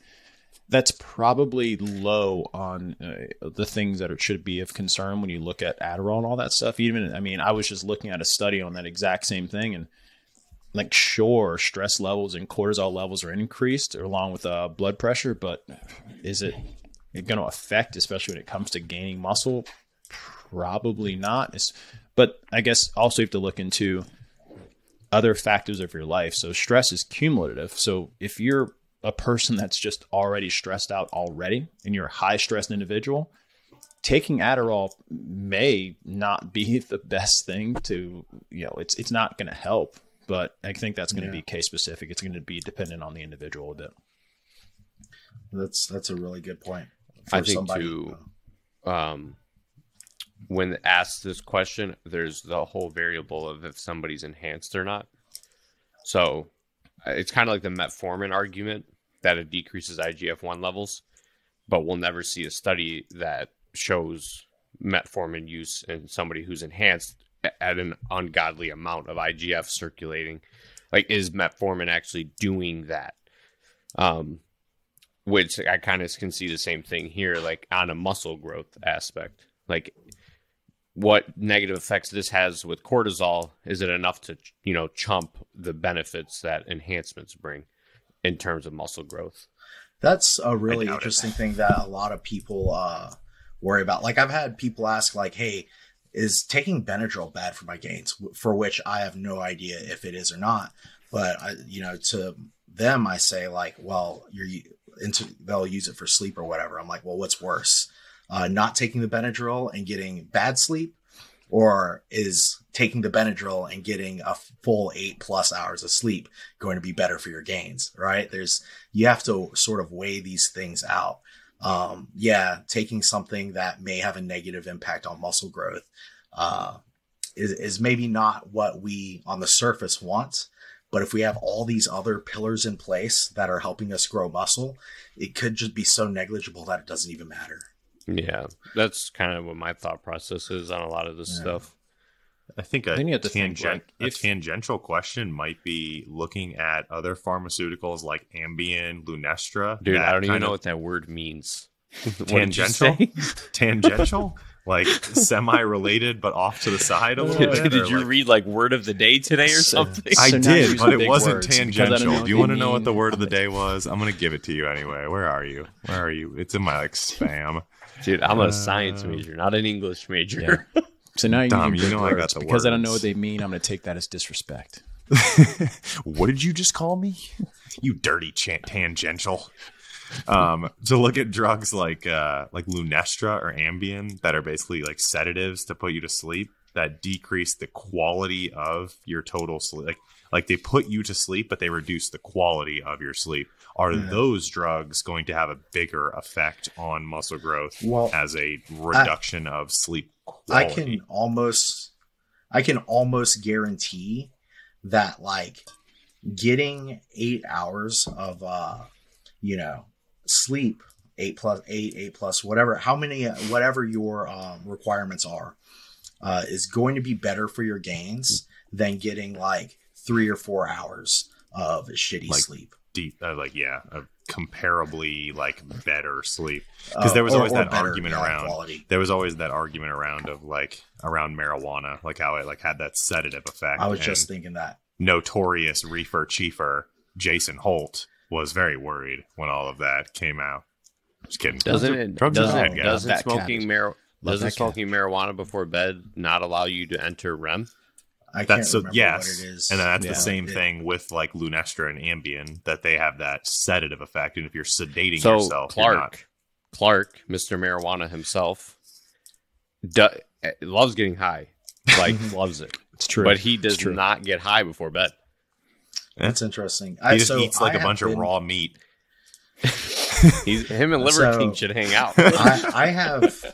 [SPEAKER 3] that's probably low on uh, the things that it should be of concern when you look at Adderall and all that stuff. Even, I mean, I was just looking at a study on that exact same thing, and like, sure, stress levels and cortisol levels are increased along with uh, blood pressure, but is it going to affect, especially when it comes to gaining muscle? Probably not. It's, but I guess also you have to look into other factors of your life. So stress is cumulative. So if you're a person that's just already stressed out already and you're a high stressed individual, taking Adderall may not be the best thing to, you know, it's it's not going to help, but I think that's going to yeah. be case specific. It's going to be dependent on the individual a bit.
[SPEAKER 2] That's that's a really good point.
[SPEAKER 4] I think somebody. too um when asked this question, there's the whole variable of if somebody's enhanced or not. So it's kind of like the metformin argument that it decreases IGF 1 levels, but we'll never see a study that shows metformin use in somebody who's enhanced at an ungodly amount of IGF circulating. Like, is metformin actually doing that? Um, which I kind of can see the same thing here, like on a muscle growth aspect. Like, what negative effects this has with cortisol is it enough to you know chump the benefits that enhancements bring in terms of muscle growth?
[SPEAKER 2] That's a really interesting it. thing that a lot of people uh, worry about. Like i've had people ask like hey is taking benadryl bad for my gains? For which i have no idea if it is or not. But I, you know to them i say like well you're into they'll use it for sleep or whatever. I'm like well what's worse uh, not taking the Benadryl and getting bad sleep, or is taking the Benadryl and getting a full eight plus hours of sleep going to be better for your gains? Right? There's you have to sort of weigh these things out. um, yeah, taking something that may have a negative impact on muscle growth uh, is, is maybe not what we on the surface want. But if we have all these other pillars in place that are helping us grow muscle, it could just be so negligible that it doesn't even matter.
[SPEAKER 4] Yeah, that's kind of what my thought process is on a lot of this
[SPEAKER 2] Yeah.
[SPEAKER 4] stuff.
[SPEAKER 1] I think a,
[SPEAKER 3] Then you have to think, like,
[SPEAKER 1] a
[SPEAKER 3] if-
[SPEAKER 1] tangential question might be looking at other pharmaceuticals like Ambien, Lunesta.
[SPEAKER 4] Dude, I don't even
[SPEAKER 1] kind
[SPEAKER 4] know what that word means. What did you
[SPEAKER 1] Tangential? tangential, like semi-related but off to the side a little bit.
[SPEAKER 4] did you
[SPEAKER 1] like-
[SPEAKER 4] read like word of the day today or
[SPEAKER 3] So-
[SPEAKER 4] something?
[SPEAKER 1] I
[SPEAKER 3] So
[SPEAKER 1] did, but it wasn't
[SPEAKER 3] words, because I don't
[SPEAKER 1] tangential. Do you want to know what the word of the day was? I'm gonna give it to you anyway. Where are you? Where are you? It's in my like spam.
[SPEAKER 4] Dude, I'm
[SPEAKER 1] Uh,
[SPEAKER 4] a science major, not an English major.
[SPEAKER 3] So now you're
[SPEAKER 1] Dom, you
[SPEAKER 3] big
[SPEAKER 1] know I got
[SPEAKER 3] words.
[SPEAKER 1] the
[SPEAKER 3] because I don't know what they mean. I'm going to take that as disrespect.
[SPEAKER 1] what did you just call me? You dirty chan- tangential. Um, to look at drugs like uh, like Lunesta or Ambien that are basically like sedatives to put you to sleep that decrease the quality of your total sleep. Like like they put you to sleep, but they reduce the quality of your sleep. Are
[SPEAKER 2] Yeah.
[SPEAKER 1] those drugs going to have a bigger effect on muscle growth
[SPEAKER 2] Well,
[SPEAKER 1] as a reduction of sleep quality?
[SPEAKER 2] I can almost, I can almost guarantee that like getting eight hours of, uh, you know, sleep, eight plus eight, eight plus whatever, how many, whatever your um, requirements are, uh, is going to be better for your gains than getting like three or four hours of shitty
[SPEAKER 1] Like,
[SPEAKER 2] sleep.
[SPEAKER 1] Deep uh, like yeah a comparably like better sleep 'Cause
[SPEAKER 2] Uh,
[SPEAKER 1] there was
[SPEAKER 2] or-
[SPEAKER 1] always
[SPEAKER 2] or
[SPEAKER 1] that argument around-
[SPEAKER 2] quality.
[SPEAKER 1] there was always that argument around of like around marijuana like how it like had that sedative effect
[SPEAKER 2] I was just thinking that.
[SPEAKER 1] notorious reefer chiefer jason holt was very worried when all of that came out just kidding
[SPEAKER 4] Doesn't
[SPEAKER 1] Drugs
[SPEAKER 4] it?
[SPEAKER 1] drugs
[SPEAKER 4] doesn't
[SPEAKER 1] bad, guys.
[SPEAKER 4] doesn't smoking
[SPEAKER 3] cat.
[SPEAKER 4] mar-
[SPEAKER 3] Love
[SPEAKER 4] doesn't smoking marijuana before bed not allow you to enter REM?
[SPEAKER 2] I can't
[SPEAKER 1] that's so
[SPEAKER 2] remember
[SPEAKER 1] yes
[SPEAKER 2] what it is.
[SPEAKER 1] and that's
[SPEAKER 3] Yeah.
[SPEAKER 1] the same
[SPEAKER 2] It-
[SPEAKER 1] thing with like lunesta and ambien that they have that sedative effect and if you're sedating
[SPEAKER 4] So
[SPEAKER 1] yourself you're
[SPEAKER 4] Clark,
[SPEAKER 1] not-
[SPEAKER 4] Clark, Mr. Marijuana himself, do, eh, loves getting high. Like loves it,
[SPEAKER 3] It's true.
[SPEAKER 4] but he does not get high before bed. Eh.
[SPEAKER 2] That's interesting.
[SPEAKER 1] he
[SPEAKER 2] I,
[SPEAKER 1] just
[SPEAKER 2] so
[SPEAKER 1] eats like
[SPEAKER 2] I
[SPEAKER 1] a bunch
[SPEAKER 2] been-
[SPEAKER 1] of raw meat
[SPEAKER 4] He's him and Liver
[SPEAKER 2] So-
[SPEAKER 4] King should hang out.
[SPEAKER 2] I, I have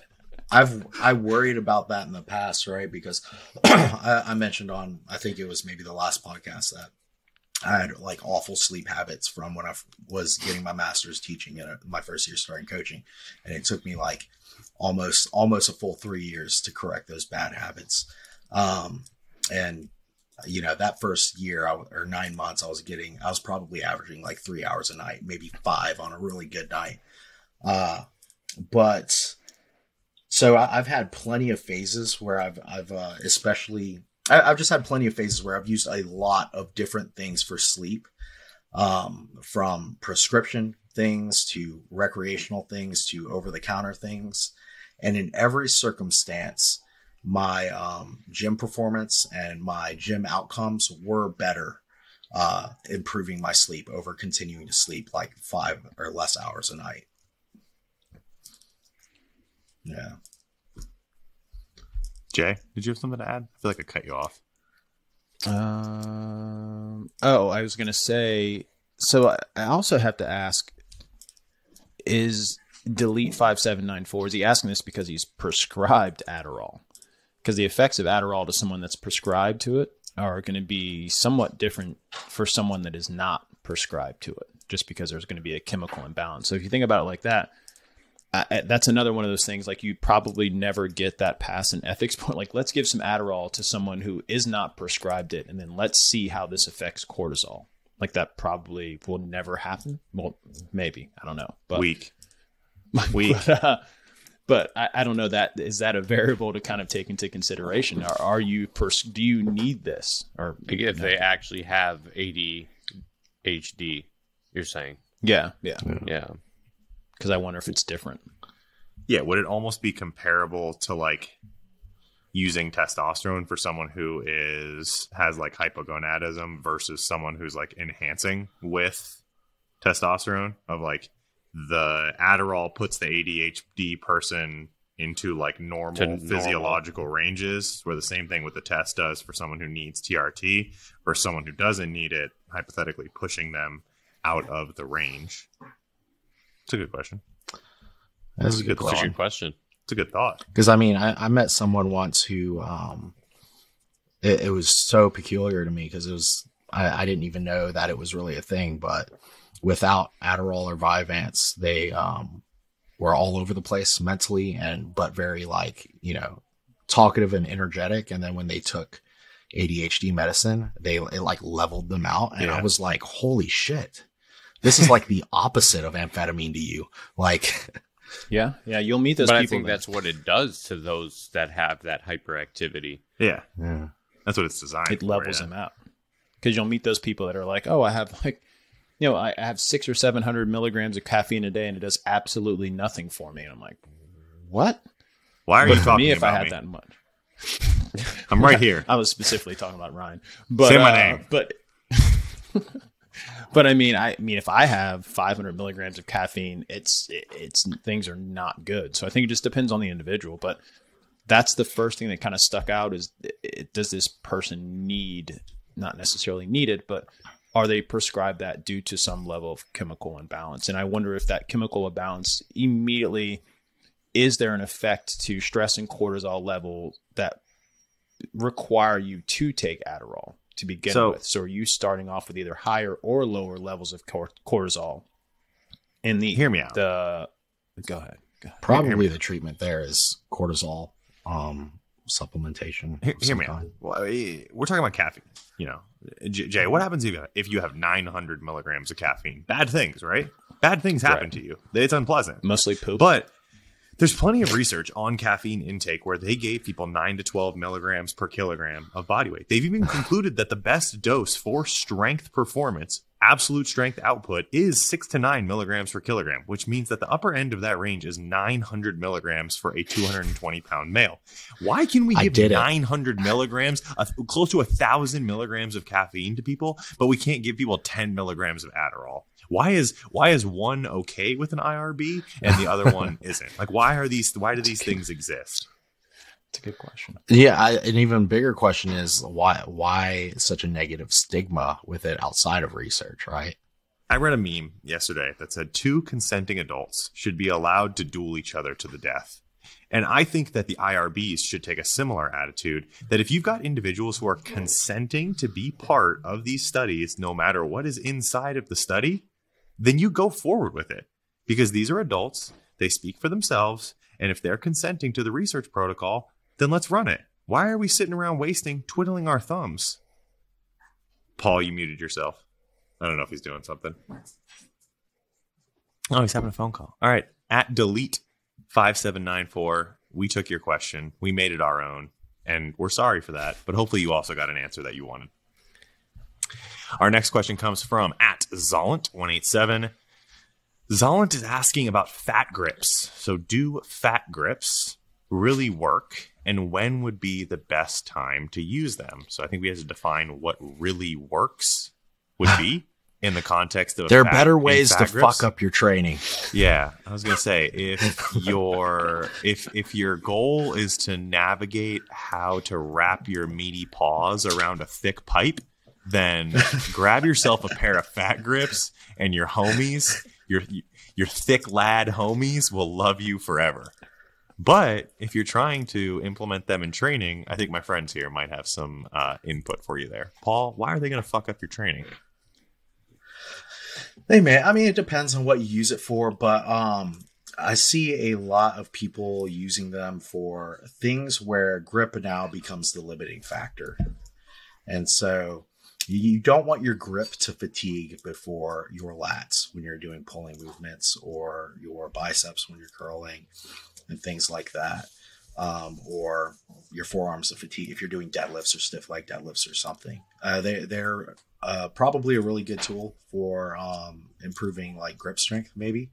[SPEAKER 2] I've I worried about that in the past, right? Because I, I mentioned on I think it was maybe the last podcast that I had like awful sleep habits from when I f- was getting my master's teaching in my first year starting coaching, and it took me like almost almost a full three years to correct those bad habits. Um, and you know that first year I, or nine months, I was getting I was probably averaging like three hours a night, maybe five on a really good night. Uh, but so I, I've had plenty of phases where I've I've uh, especially I, I've just had plenty of phases where I've used a lot of different things for sleep, um, from prescription things to recreational things to over the counter things, and in every circumstance, my um, gym performance and my gym outcomes were better. Uh, improving my sleep over continuing to sleep like five or less hours a night. Yeah.
[SPEAKER 1] jay did you have something to add i feel like i cut you off
[SPEAKER 3] Um. Oh, I was gonna say. So I, I also have to ask: Is delete five seven nine four? Is he asking this because he's prescribed Adderall? Because the effects of Adderall to someone that's prescribed to it are going to be somewhat different for someone that is not prescribed to it. Just because there's going to be a chemical imbalance. So if you think about it like that, I, I- that's another one of those things like you probably never get that past an ethics point. Like let's give some adderall to someone who is not prescribed it and then let's see how this affects cortisol. Like that probably will never happen. Well maybe. I don't know. But
[SPEAKER 1] weak. Weak.
[SPEAKER 3] but, uh, but I, I don't know that is that a variable to kind of take into consideration? Are, are you pers- do you need this? Or
[SPEAKER 4] Like if they actually have ADHD, you're saying,
[SPEAKER 3] yeah. Yeah.
[SPEAKER 4] Yeah.
[SPEAKER 3] Because i wonder if it's different.
[SPEAKER 1] Yeah would it almost be comparable to like using testosterone for someone who is has like hypogonadism versus someone who's like enhancing with testosterone? Of like the Adderall puts the ADHD person into like normal,
[SPEAKER 4] To normal.
[SPEAKER 1] physiological ranges where the same thing with the test does for someone who needs TRT versus someone who doesn't need it hypothetically pushing them out of the range it's a good question
[SPEAKER 2] That's a
[SPEAKER 1] good
[SPEAKER 2] good
[SPEAKER 4] That's a
[SPEAKER 2] question.
[SPEAKER 4] good question.
[SPEAKER 1] It's a good thought.
[SPEAKER 2] Because I mean, I, I met someone once who, um, it, it was so peculiar to me because it was I, I didn't even know that it was really a thing. But without Adderall or Vyvanse, they um, were all over the place mentally and but very like you know talkative and energetic. And then when they took ADHD medicine, they it like leveled them out, and I was like, holy shit. This is like the opposite of amphetamine to you. Like,
[SPEAKER 3] Yeah, yeah. You'll meet those
[SPEAKER 4] but I
[SPEAKER 3] people.
[SPEAKER 4] think
[SPEAKER 3] that-
[SPEAKER 4] that's what it does to those that have that hyperactivity.
[SPEAKER 1] Yeah,
[SPEAKER 2] yeah.
[SPEAKER 1] that's what it's designed.
[SPEAKER 3] it
[SPEAKER 1] for,
[SPEAKER 3] levels
[SPEAKER 1] yeah.
[SPEAKER 3] them out because you'll meet those people that are like, oh, I have like, you know, I I have six or seven hundred milligrams of caffeine a day, and it does absolutely nothing for me. And I'm like, what?
[SPEAKER 1] Why are
[SPEAKER 3] But
[SPEAKER 1] you
[SPEAKER 3] for
[SPEAKER 1] talking
[SPEAKER 3] me, if I
[SPEAKER 1] about
[SPEAKER 3] had
[SPEAKER 1] me?
[SPEAKER 3] that much,
[SPEAKER 1] I'm right here.
[SPEAKER 3] I was specifically talking about Ryan. But,
[SPEAKER 1] Say my
[SPEAKER 3] uh,
[SPEAKER 1] name.
[SPEAKER 3] But but I mean, I mean, if I have 500 milligrams of caffeine, it's it, it's things are not good. So I think it just depends on the individual. But that's the first thing that kind of stuck out is it, does this person need not necessarily need it, but are they prescribed that due to some level of chemical imbalance? And I wonder if that chemical imbalance immediately is there an effect to stress and cortisol level that require you to take Adderall to begin
[SPEAKER 1] So-
[SPEAKER 3] with? So are you starting off with either higher or lower levels of cor- cortisol? In the
[SPEAKER 1] Hear me out.
[SPEAKER 3] The go ahead. Go ahead.
[SPEAKER 2] Probably the treatment there is cortisol um, supplementation.
[SPEAKER 1] Hear, hear me out. Well, we're talking about caffeine. You know, Jay, what happens if you, if you have 900 milligrams of caffeine? Bad things, right? Bad things happen
[SPEAKER 3] Right.
[SPEAKER 1] to you. It's unpleasant.
[SPEAKER 3] Mostly poop.
[SPEAKER 1] But there's plenty of research on caffeine intake where they gave people 9 to 12 milligrams per kilogram of body weight. They've even concluded that the best dose for strength performance, absolute strength output, is 6 to 9 milligrams per kilogram, which means that the upper end of that range is 900 milligrams for a 220 pound male. Why can we give
[SPEAKER 2] did it.
[SPEAKER 1] 900 milligrams, close to a thousand milligrams of caffeine to people, but we can't give people 10 milligrams of Adderall? Why is why is one okay with an IRB and the other one isn't? Like, why are these? Why do these things exist?
[SPEAKER 3] It's a good question.
[SPEAKER 2] Yeah, I, an even bigger question is why why such a negative stigma with it outside of research, right?
[SPEAKER 1] I read a meme yesterday that said two consenting adults should be allowed to duel each other to the death. And I think that the IRBs should take a similar attitude that if you've got individuals who are consenting to be part of these studies, no matter what is inside of the study, then you go forward with it because these are adults, they speak for themselves, and if they're consenting to the research protocol, then let's run it. Why are we sitting around wasting, twiddling our thumbs? Paul, you muted yourself. I don't know if he's doing something. Oh, he's having a phone call. All right. At delete 5794, we took your question. We made it our own. And we're sorry for that. But hopefully you also got an answer that you wanted. Our next question comes from at Zolent187. Zolent is asking about fat grips. So, do fat grips really work? And when would be the best time to use them? So, I think we have to define what really works would be in the context of
[SPEAKER 2] There are
[SPEAKER 1] fat-
[SPEAKER 2] better ways to
[SPEAKER 1] grips.
[SPEAKER 2] fuck up your training.
[SPEAKER 1] Yeah, I was gonna say if your if if your goal is to navigate how to wrap your meaty paws around a thick pipe, then grab yourself a pair of fat grips, and your homies, your your thick lad homies, will love you forever. But if you're trying to implement them in training, I think my friends here might have some uh, input for you there. Paul, why are they gonna fuck up your training?
[SPEAKER 2] Hey man, I mean it depends on what you use it for, but um I see a lot of people using them for things where grip now becomes the limiting factor. And so you don't want your grip to fatigue before your lats when you're doing pulling movements or your biceps when you're curling and things like that. Um, or your forearms to fatigue if you're doing deadlifts or stiff leg deadlifts or something. Uh, they, they're uh, probably a really good tool for um, improving like grip strength, maybe,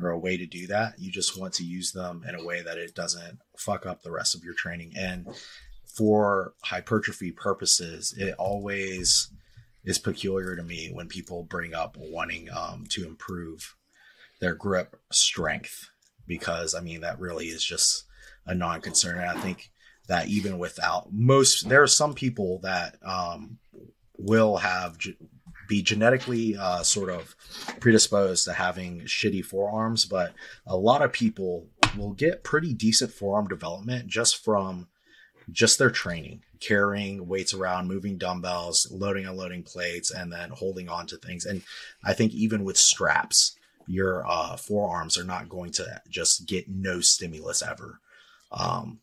[SPEAKER 2] or a way to do that. You just want to use them in a way that it doesn't fuck up the rest of your training. And for hypertrophy purposes, it always is peculiar to me when people bring up wanting um, to improve their grip strength, because I mean, that really is just a non concern. And I think that even without most, there are some people that um, will have j- be genetically uh, sort of predisposed to having shitty forearms, but a lot of people will get pretty decent forearm development just from just their training, carrying weights around, moving dumbbells, loading, and unloading plates, and then holding on to things. And I think even with straps, your uh, forearms are not going to just get no stimulus ever. Um,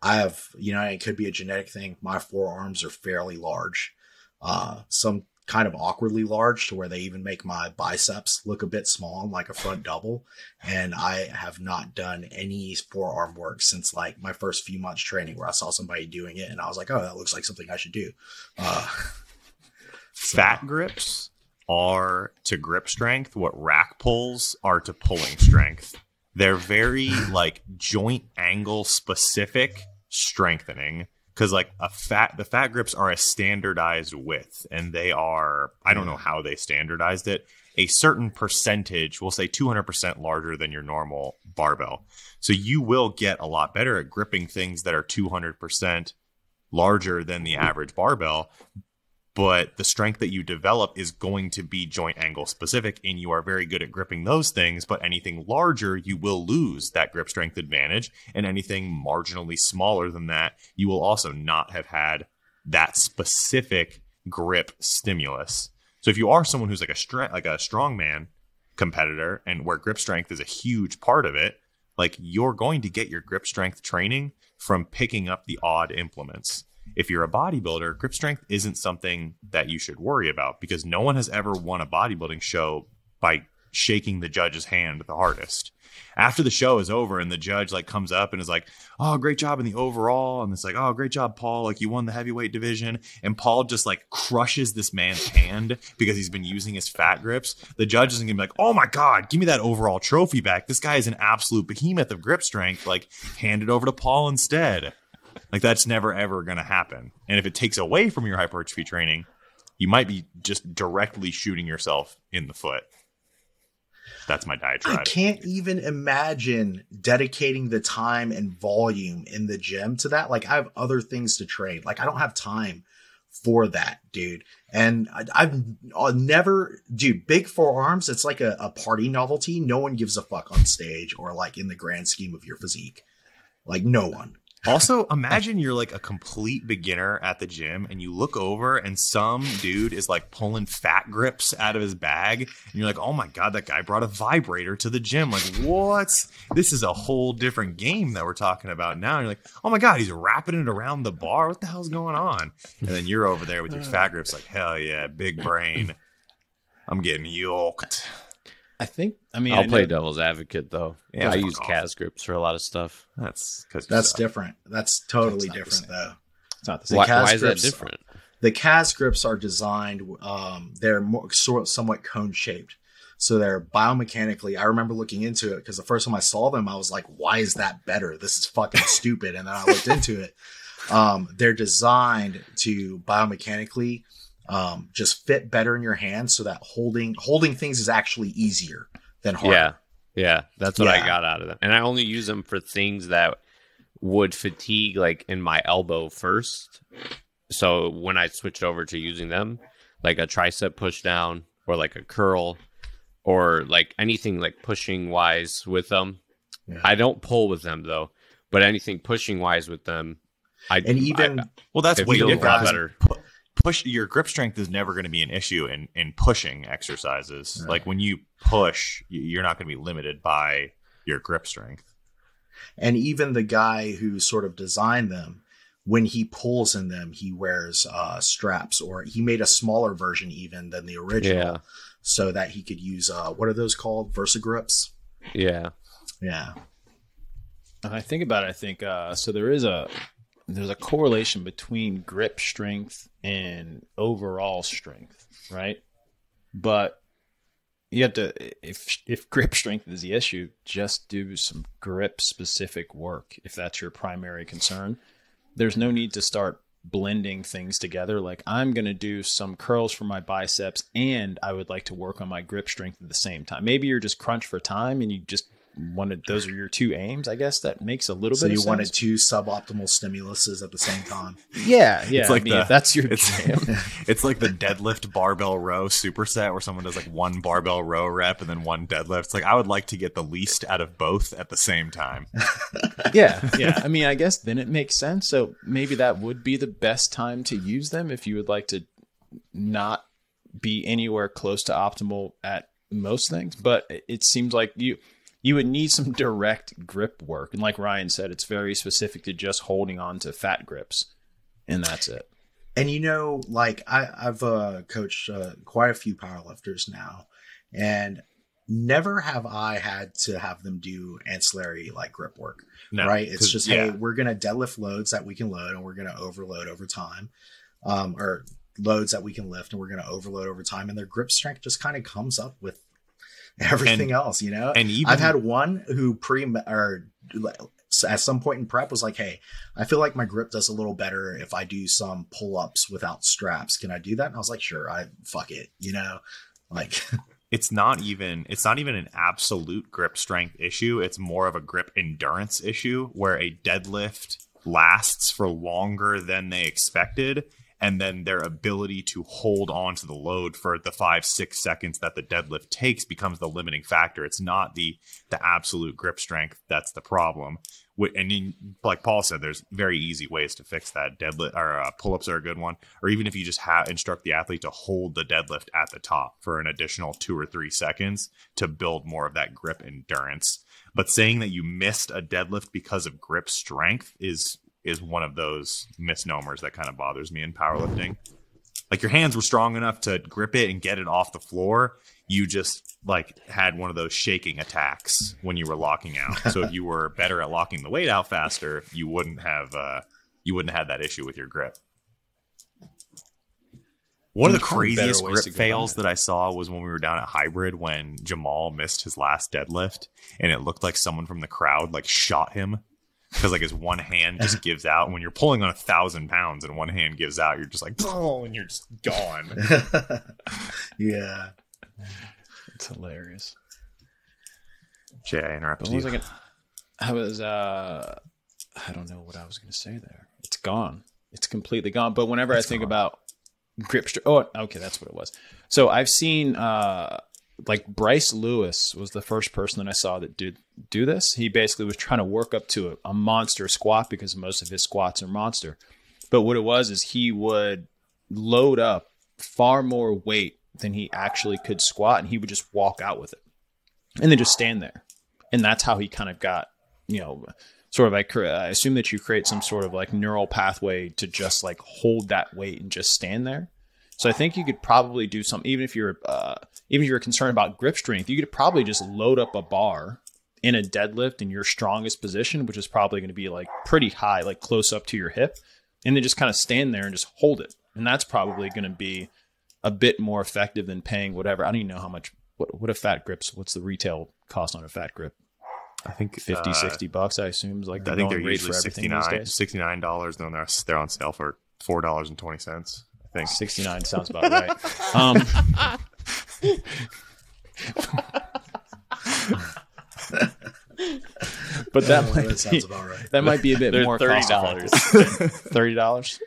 [SPEAKER 2] I have, you know, it could be a genetic thing. My forearms are fairly large, uh, some kind of awkwardly large to where they even make my biceps look a bit small, like a front double. And I have not done any forearm work since like my first few months training where I saw somebody doing it and I was like, oh, that looks like something I should do. Uh,
[SPEAKER 1] Fat grips are to grip strength what rack pulls are to pulling strength. They're very like joint angle specific strengthening because like a fat the fat grips are a standardized width and they are i don't know mm. how they standardized it a certain percentage we'll say 200% larger than your normal barbell. So you will get a lot better at gripping things that are 200% larger than the average barbell but the strength that you develop is going to be joint angle specific and you are very good at gripping those things but anything larger you will lose that grip strength advantage and anything marginally smaller than that you will also not have had that specific grip stimulus. So if you are someone who's like a strength like a strongman competitor and where grip strength is a huge part of it like you're going to get your grip strength training from picking up the odd implements if you're a bodybuilder, grip strength isn't something that you should worry about because no one has ever won a bodybuilding show by shaking the judge's hand the hardest. After the show is over and the judge like comes up and is like, "Oh, great job in the overall," and it's like, "Oh, great job, Paul! Like you won the heavyweight division," and Paul just like crushes this man's hand because he's been using his fat grips. The judge isn't gonna be like, "Oh my god, give me that overall trophy back! This guy is an absolute behemoth of grip strength. Like hand it over to Paul instead." Like that's never ever going to happen. And if it takes away from your hypertrophy training, you might be just directly shooting yourself in the foot. That's my diatribe.
[SPEAKER 2] I can't even imagine dedicating the time and volume in the gym to that. Like I have other things to train. Like I don't have time for that, dude. And I, have I'll uh, never, dude, big forearms. It's like a, a party novelty. No one gives a fuck on stage or like in the grand scheme of your physique. Like no one.
[SPEAKER 1] Also, imagine you're like a complete beginner at the gym and you look over and some dude is like pulling fat grips out of his bag. And you're like, oh my God, that guy brought a vibrator to the gym. Like, what? This is a whole different game that we're talking about now. And you're like, oh my God, he's wrapping it around the bar. What the hell's going on? And then you're over there with your fat grips, like, hell yeah, big brain. I'm getting yoked.
[SPEAKER 3] I think. I mean,
[SPEAKER 4] I'll
[SPEAKER 3] I
[SPEAKER 4] play
[SPEAKER 3] know-
[SPEAKER 4] devil's advocate though.
[SPEAKER 1] Yeah,
[SPEAKER 4] I use
[SPEAKER 1] off.
[SPEAKER 4] Cas grips for a lot of stuff.
[SPEAKER 1] That's because
[SPEAKER 2] That's different. That's totally
[SPEAKER 3] That's
[SPEAKER 2] different though.
[SPEAKER 3] It's not the
[SPEAKER 2] The
[SPEAKER 3] same.
[SPEAKER 4] Why,
[SPEAKER 2] Cas
[SPEAKER 4] why is that
[SPEAKER 2] grips-
[SPEAKER 4] different?
[SPEAKER 2] The CAS grips are designed, um, they're more sort somewhat cone shaped. So they're biomechanically, I remember looking into it because the first time I saw them, I was like, why is that better? This is fucking stupid. And then I looked into it. Um, they're designed to biomechanically, um, just fit better in your hand so that holding, holding things is actually easier than hard.
[SPEAKER 4] Yeah, yeah, that's what I got out of them, and I only use them for things that would fatigue, like in my elbow first. So when I switched over to using them, like a tricep push down or like a curl, or like anything like pushing wise with them,
[SPEAKER 2] Yeah.
[SPEAKER 4] I don't pull with them though. But anything pushing wise with them, I
[SPEAKER 2] And even,
[SPEAKER 4] I,
[SPEAKER 1] Well, that's way
[SPEAKER 4] a
[SPEAKER 1] different.
[SPEAKER 4] lot
[SPEAKER 1] 'cause
[SPEAKER 4] better.
[SPEAKER 1] Pu- push your grip strength is never going to be an issue in in pushing exercises.
[SPEAKER 2] Yeah.
[SPEAKER 1] Like when you push, you're not going to be limited by your grip strength.
[SPEAKER 2] and even the guy who sort of designed them when he pulls in them he wears uh straps or he made a smaller version even than the original
[SPEAKER 4] Yeah.
[SPEAKER 2] so that he could use uh what are those called Versa Gripps
[SPEAKER 4] yeah,
[SPEAKER 2] yeah
[SPEAKER 3] And I think about it. I think uh, so. There is a there's a correlation between grip strength and overall strength, right? But you have to if if grip strength is the issue, just do some grip specific work if that's your primary concern. There's no need to start blending things together like I'm going to do some curls for my biceps and I would like to work on my grip strength at the same time. Maybe you're just crunch for time and you just wanted those are your two aims. I guess that makes a little
[SPEAKER 2] So
[SPEAKER 3] bit.
[SPEAKER 2] you
[SPEAKER 3] of
[SPEAKER 2] wanted
[SPEAKER 3] sense.
[SPEAKER 2] two suboptimal stimuluses at the same time.
[SPEAKER 3] yeah, yeah.
[SPEAKER 1] It's like
[SPEAKER 3] I mean,
[SPEAKER 1] the-
[SPEAKER 3] if that's your
[SPEAKER 1] it's
[SPEAKER 3] jam.
[SPEAKER 1] it's like the deadlift barbell row superset where someone does like one barbell row rep and then one deadlift. It's like I would like to get the least out of both at the same time.
[SPEAKER 3] yeah, yeah. I mean, I guess then it makes sense. So maybe that would be the best time to use them if you would like to not be anywhere close to optimal at most things. But it- it seems like you you would need some direct grip work, and like Ryan said, it's very specific to just holding on to fat grips, and that's it.
[SPEAKER 2] And you know, like I, I've uh, coached uh, quite a few powerlifters now, and never have I had to have them do ancillary like grip work.
[SPEAKER 1] No,
[SPEAKER 2] right? It's just
[SPEAKER 1] yeah.
[SPEAKER 2] hey, we're gonna deadlift loads that we can load, and we're gonna overload over time, um, or loads that we can lift, and we're gonna overload over time, and their grip strength just kind of comes up with everything
[SPEAKER 1] And-
[SPEAKER 2] else, you know.
[SPEAKER 1] and even
[SPEAKER 2] I've had one who pre or at some point in prep was like, "Hey, I feel like my grip does a little better if I do some pull ups without straps. Can I do that?" And I was like, "Sure, I fuck it," you know, like
[SPEAKER 1] it's not even it's not even an absolute grip strength issue it's more of a grip endurance issue where a deadlift lasts for longer than they expected and then their ability to hold on to the load for the five six seconds that the deadlift takes becomes the limiting factor. It's not the the absolute grip strength that's the problem. And in, like paul said there's very easy ways to fix that. Deadlift or uh, pull-ups are a good one. Or even if you just have instruct the athlete to hold the deadlift at the top for an additional two or three seconds to build more of that grip endurance. But saying that you missed a deadlift because of grip strength is is one of those misnomers that kind of bothers me in powerlifting. Like your hands were strong enough to grip it and get it off the floor. You just like had one of those shaking attacks when you were locking out. So if you were better at locking the weight out faster you wouldn't have uh you wouldn't have that issue with your grip. One of the
[SPEAKER 3] There's probably better
[SPEAKER 1] craziest grip fails that I saw was when we were down at Hybrid when Jamal missed his last deadlift, and it looked like someone from the crowd like shot him because like his one hand just gives out. And when you're pulling on a thousand pounds and one hand gives out, you're just like, oh, and you're just gone.
[SPEAKER 2] yeah.
[SPEAKER 3] It's hilarious.
[SPEAKER 1] Jay, I interrupted
[SPEAKER 3] But what was
[SPEAKER 1] you.
[SPEAKER 3] I gonna? I was uh, I don't know what I was gonna say there. It's gone. It's completely gone. But whenever I think about grip, str- oh, okay, that's what it was. So I've seen uh, like Bryce Lewis was the first person that I saw that did do this. He basically was trying to work up to a, a monster squat because most of his squats are monster. But what it was is he would load up far more weight than he actually could squat, and he would just walk out with it, and then just stand there and that's how he kind of got you know sort of like i assume that you create some sort of like neural pathway to just like hold that weight and just stand there so i think you could probably do some even if you're uh, even if you're concerned about grip strength you could probably just load up a bar in a deadlift in your strongest position which is probably going to be like pretty high like close up to your hip and then just kind of stand there and just hold it and that's probably going to be a bit more effective than paying whatever i don't even know how much what, what a fat grips what's the retail cost on a fat grip
[SPEAKER 1] I think
[SPEAKER 3] 50
[SPEAKER 1] uh,
[SPEAKER 3] 60 bucks i assume is like the
[SPEAKER 1] I think they're usually
[SPEAKER 3] for
[SPEAKER 1] 69
[SPEAKER 3] days
[SPEAKER 1] 69 dollars. Then they're they're on sale for four dollars and twenty cents. I think.
[SPEAKER 3] 69 sounds about right um but that
[SPEAKER 2] Oh,
[SPEAKER 3] might
[SPEAKER 2] that sounds
[SPEAKER 3] be,
[SPEAKER 2] about right.
[SPEAKER 3] that might be a bit
[SPEAKER 4] They're
[SPEAKER 3] more
[SPEAKER 4] $30.
[SPEAKER 3] $30 thirty dollars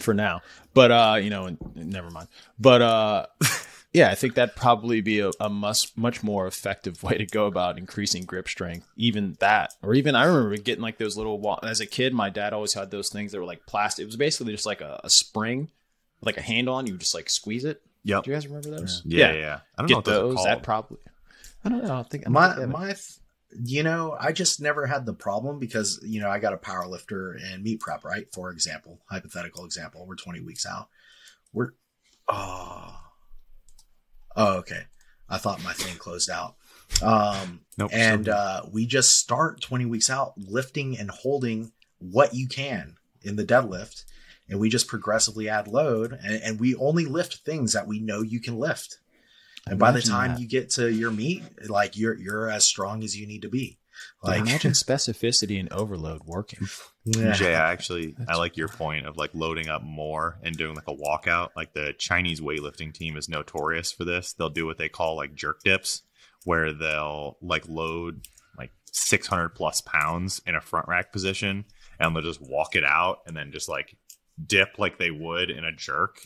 [SPEAKER 3] for now but uh you know and- never mind but uh yeah i think that'd probably be a, a much much more effective way to go about increasing grip strength even that or even i remember getting like those little as a kid my dad always had those things that were like plastic it was basically just like a, a spring with like a handle on you would just like squeeze it
[SPEAKER 1] Yep.
[SPEAKER 3] do you guys remember those
[SPEAKER 1] Yeah, yeah. yeah. I don't know
[SPEAKER 3] get
[SPEAKER 1] what those,
[SPEAKER 3] those that probably i don't know i think I
[SPEAKER 2] my
[SPEAKER 3] think they have it.
[SPEAKER 2] my f- you know i just never had the problem because you know i got a power lifter and meat prep right for example hypothetical example we're 20 weeks out we're oh oh okay i thought my thing closed out um
[SPEAKER 1] Nope,
[SPEAKER 2] and uh we just start 20 weeks out lifting and holding what you can in the deadlift and we just progressively add load and, and we only lift things that we know you can lift and by the time
[SPEAKER 3] that.
[SPEAKER 2] you get to your meet, like you're you're as strong as you need to be.
[SPEAKER 3] Like,
[SPEAKER 2] Like
[SPEAKER 3] imagine specificity and overload working
[SPEAKER 2] yeah.
[SPEAKER 1] Jay, I actually I like your point of like loading up more and doing like a walkout. Like the Chinese weightlifting team is notorious for this. They'll do what they call like jerk dips, where they'll like load like 600 plus pounds in a front rack position and they'll just walk it out and then just like dip like they would in a jerk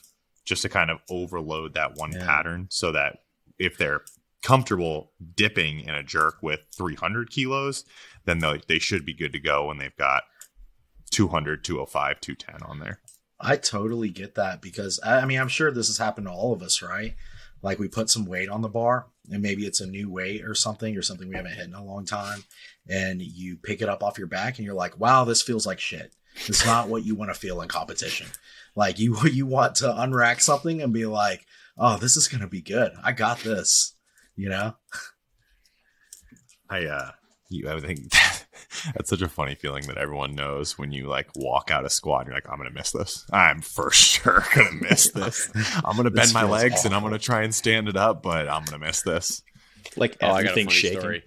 [SPEAKER 1] just to kind of overload that one
[SPEAKER 2] Yeah.
[SPEAKER 1] pattern so that if they're comfortable dipping in a jerk with 300 kilos then they they should be good to go when they've got 200 205 210 on there
[SPEAKER 2] I totally get that because I mean I'm sure this has happened to all of us, right? Like we put some weight on the bar and maybe it's a new weight or something or something we haven't hit in a long time and you pick it up off your back and you're like, "Wow, this feels like shit." It's not what you want to feel in competition. Like you you want to unrack something and be like, "Oh, this is going to be good. I got this." You know?
[SPEAKER 1] I uh you I think that's such a funny feeling that everyone knows when you like walk out a squad and you're like, I'm gonna miss this. I'm for sure gonna miss this. I'm gonna bend my
[SPEAKER 2] feels
[SPEAKER 1] legs and I'm gonna try and stand it up, but I'm gonna miss this.
[SPEAKER 3] Like
[SPEAKER 4] Oh, I got a
[SPEAKER 3] everything
[SPEAKER 4] funny
[SPEAKER 3] shaking.
[SPEAKER 4] story.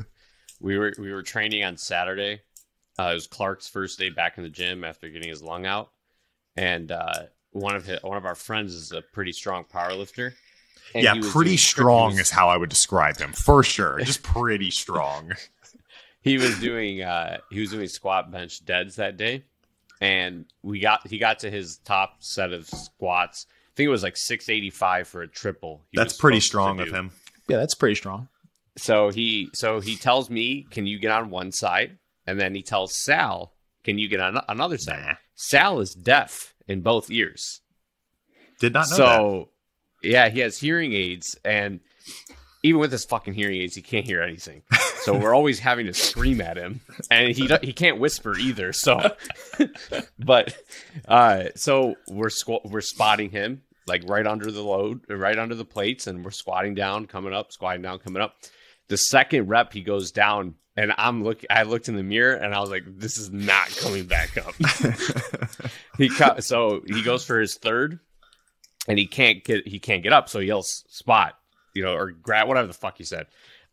[SPEAKER 4] We were we were training on Saturday. Uh, it was Clark's first day back in the gym after getting his lung out, and uh, one of his, one of our friends is a pretty strong power lifter. And
[SPEAKER 1] yeah, pretty strong
[SPEAKER 4] was-
[SPEAKER 1] is how I would describe him. For sure. Just pretty strong.
[SPEAKER 4] he was doing uh he was doing squat bench deads that day and we got he got to his top set of squats i think it was like 685 for a triple
[SPEAKER 1] That's pretty strong of him.
[SPEAKER 3] Yeah, that's pretty strong.
[SPEAKER 4] so he so he tells me can you get on one side and then he tells sal can you get on another side
[SPEAKER 1] Nah.
[SPEAKER 4] sal is deaf in both ears
[SPEAKER 1] Did not know that.
[SPEAKER 4] Yeah he has hearing aids and even with his fucking hearing aids he can't hear anything. So we're always having to scream at him and he he can't whisper either so but uh so we're squ- we're spotting him like right under the load right under the plates and we're squatting down coming up squatting down coming up. The second rep he goes down and i'm look i looked in the mirror and i was like this is not coming back up. He co- so he goes for his third and he can't get he can't get up so he yells spot you know or grab whatever the fuck he said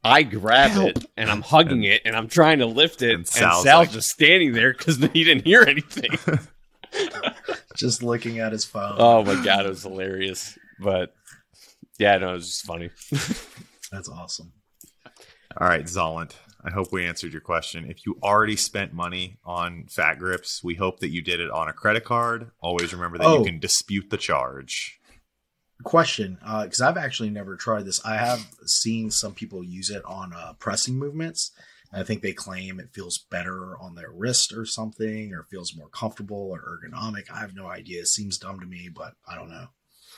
[SPEAKER 4] i grab it and i'm hugging it and i'm trying to lift it
[SPEAKER 1] And
[SPEAKER 4] and
[SPEAKER 1] Sal's
[SPEAKER 4] sal's,
[SPEAKER 1] like-
[SPEAKER 4] just standing there because he didn't hear anything
[SPEAKER 2] Just looking at his phone.
[SPEAKER 4] oh my god it was hilarious but yeah no it was just funny
[SPEAKER 2] That's awesome.
[SPEAKER 1] All right, Zollant. I hope we answered your question. If you already spent money on fat grips, we hope that you did it on a credit card. Always remember that
[SPEAKER 2] Oh.
[SPEAKER 1] you can dispute the charge.
[SPEAKER 2] Question because i've actually never tried this. I have seen some people use it on uh, pressing movements. I think they claim it feels better on their wrist or something or feels more comfortable or ergonomic. I have no idea. It seems dumb to me but i don't know.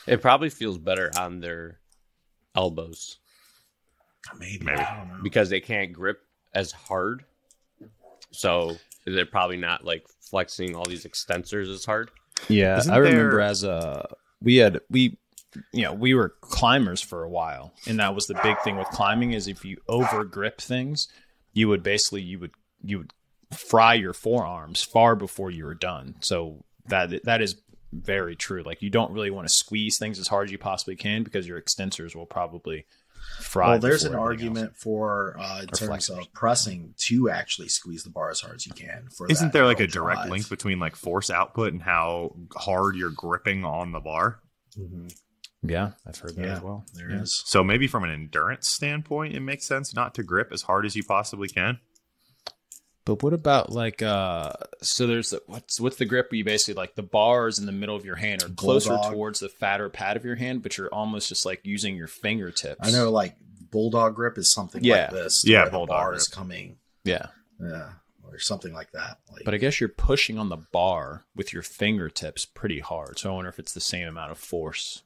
[SPEAKER 4] It probably feels better on their elbows.
[SPEAKER 2] Maybe,
[SPEAKER 1] Maybe.
[SPEAKER 2] i don't know.
[SPEAKER 4] Because they can't grip as hard. So they're probably not like flexing all these extensors as hard.
[SPEAKER 3] Yeah,
[SPEAKER 1] Isn't
[SPEAKER 3] I remember
[SPEAKER 1] there-
[SPEAKER 3] as a we had we you know we were climbers for a while, and that was the big thing with climbing is if you over grip things, you would basically you would you would fry your forearms far before you were done. So that that is very true. Like you don't really want to squeeze things as hard as you possibly can because your extensors will probably fry.
[SPEAKER 2] well there's an
[SPEAKER 3] before everything else.
[SPEAKER 2] argument for uh, in
[SPEAKER 3] Or
[SPEAKER 2] terms
[SPEAKER 3] flexors.
[SPEAKER 2] of pressing to actually squeeze the bar as hard as you can for
[SPEAKER 1] Isn't
[SPEAKER 2] that
[SPEAKER 1] there like a
[SPEAKER 2] real
[SPEAKER 1] direct
[SPEAKER 2] drive.
[SPEAKER 1] link between like force output and how hard you're gripping on the bar?
[SPEAKER 2] Mhm.
[SPEAKER 3] Yeah, I've heard that
[SPEAKER 2] Yeah,
[SPEAKER 3] as well.
[SPEAKER 2] there
[SPEAKER 3] Yeah.
[SPEAKER 2] is.
[SPEAKER 1] So maybe from an endurance standpoint, it makes sense not to grip as hard as you possibly can.
[SPEAKER 3] But what about like uh so there's the, what's what's the grip where you basically like the bars in the middle of your hand are closer
[SPEAKER 2] Bulldog.
[SPEAKER 3] towards the fatter pad of your hand, but you're almost just like using your fingertips.
[SPEAKER 2] i know like bulldog grip is something
[SPEAKER 3] Yeah.
[SPEAKER 2] like this
[SPEAKER 1] Yeah, bulldog
[SPEAKER 2] bar
[SPEAKER 1] grip.
[SPEAKER 2] is coming
[SPEAKER 3] Yeah.
[SPEAKER 2] yeah or something like that like
[SPEAKER 3] But I guess you're pushing on the bar with your fingertips pretty hard. So I wonder if it's the same amount of force.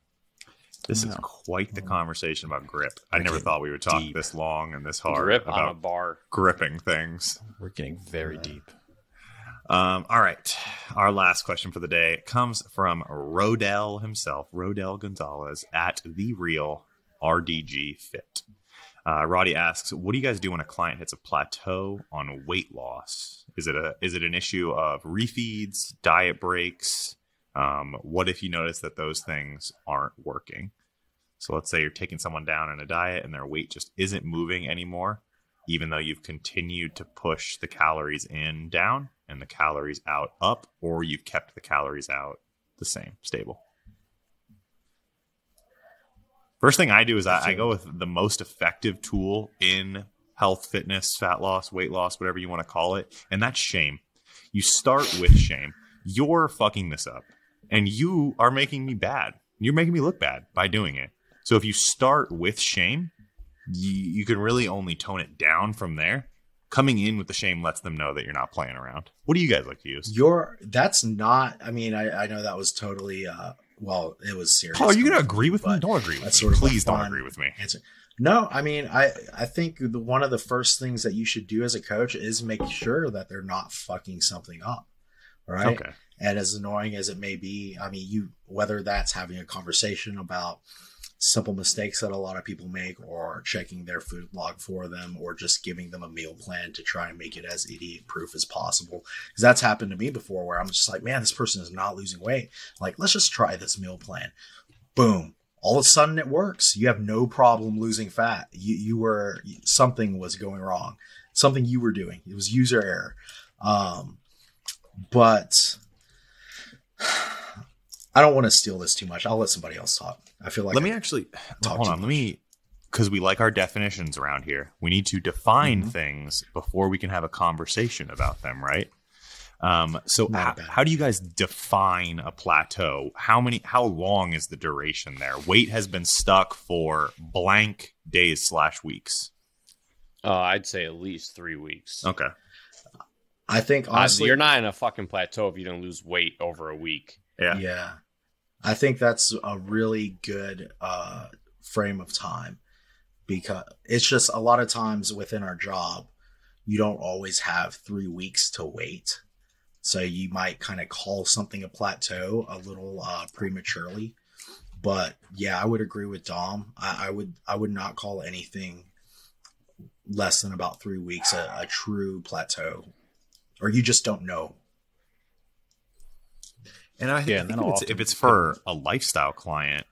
[SPEAKER 1] This is quite the conversation about grip. I
[SPEAKER 3] We're
[SPEAKER 1] never thought we would talk
[SPEAKER 3] deep.
[SPEAKER 1] this long and this hard
[SPEAKER 4] grip on a
[SPEAKER 1] about
[SPEAKER 4] bar
[SPEAKER 1] gripping things.
[SPEAKER 3] We're getting very deep.
[SPEAKER 1] Um, all right. Our last question for the day comes from Rodell himself, Rodell Gonzalez at the real RDG Fit. Uh, Roddy asks, "What do you guys do when a client hits a plateau on weight loss? Is it a is it an issue of refeeds, diet breaks? Um, what if you notice that those things aren't working? So let's say you're taking someone down in a diet and their weight just isn't moving anymore, even though you've continued to push the calories in down and the calories out up, or you've kept the calories out the same, stable. First thing I do is I, I go with the most effective tool in health, fitness, fat loss, weight loss, whatever you want to call it, and that's shame. You start with shame. You're fucking this up, and you are making me bad. You're making me look bad by doing it. So if you start with shame, you, you can really only tone it down from there. Coming in with the shame lets them know that you're not playing around. What do you guys like to use?
[SPEAKER 2] You're that's not. I mean, I, I know that was totally. uh Well, it was serious.
[SPEAKER 1] Paul, are you going to agree with me? Don't agree with
[SPEAKER 2] that's
[SPEAKER 1] me.
[SPEAKER 2] sort of
[SPEAKER 1] Please don't agree with me.
[SPEAKER 2] answer. No, I mean, I I think the, one of the first things that you should do as a coach is make sure that they're not fucking something up, right?
[SPEAKER 1] Okay.
[SPEAKER 2] And as annoying as it may be, I mean, you whether that's having a conversation about simple mistakes that a lot of people make, or checking their food log for them, or just giving them a meal plan to try and make it as idiot proof as possible. Because that's happened to me before, where I'm just like, man, this person is not losing weight. Like, let's just try this meal plan. Boom. All of a sudden, it works. You have no problem losing fat. You you were something was going wrong. Something you were doing. It was user error. Um, but I don't want to steal this too much. I'll let somebody else talk. I feel like
[SPEAKER 1] let
[SPEAKER 2] I-
[SPEAKER 1] me actually
[SPEAKER 2] talk
[SPEAKER 1] hold
[SPEAKER 2] too
[SPEAKER 1] on. Let me because we like our definitions around here. We need to define
[SPEAKER 2] Mhm.
[SPEAKER 1] things before we can have a conversation about them, right? Um, so
[SPEAKER 2] Not
[SPEAKER 1] how, how do you guys define a plateau? How many? How long is the duration there? Weight has been stuck for blank days slash weeks.
[SPEAKER 4] Uh, I'd say at least three weeks.
[SPEAKER 1] Okay.
[SPEAKER 2] I think
[SPEAKER 4] Uh,
[SPEAKER 2] honestly,
[SPEAKER 4] you're not in a fucking plateau if you don't lose weight over a week.
[SPEAKER 1] Yeah.
[SPEAKER 2] yeah. I think that's a really good uh, frame of time because it's just a lot of times within our job, you don't always have three weeks to wait. So you might kind of call something a plateau a little uh, prematurely. But yeah, I would agree with Dom. I, I would I would not call anything less than about three weeks a, a true plateau, or you just don't know.
[SPEAKER 1] And I
[SPEAKER 3] Yeah,
[SPEAKER 1] think if, it's, if it's for a lifestyle client,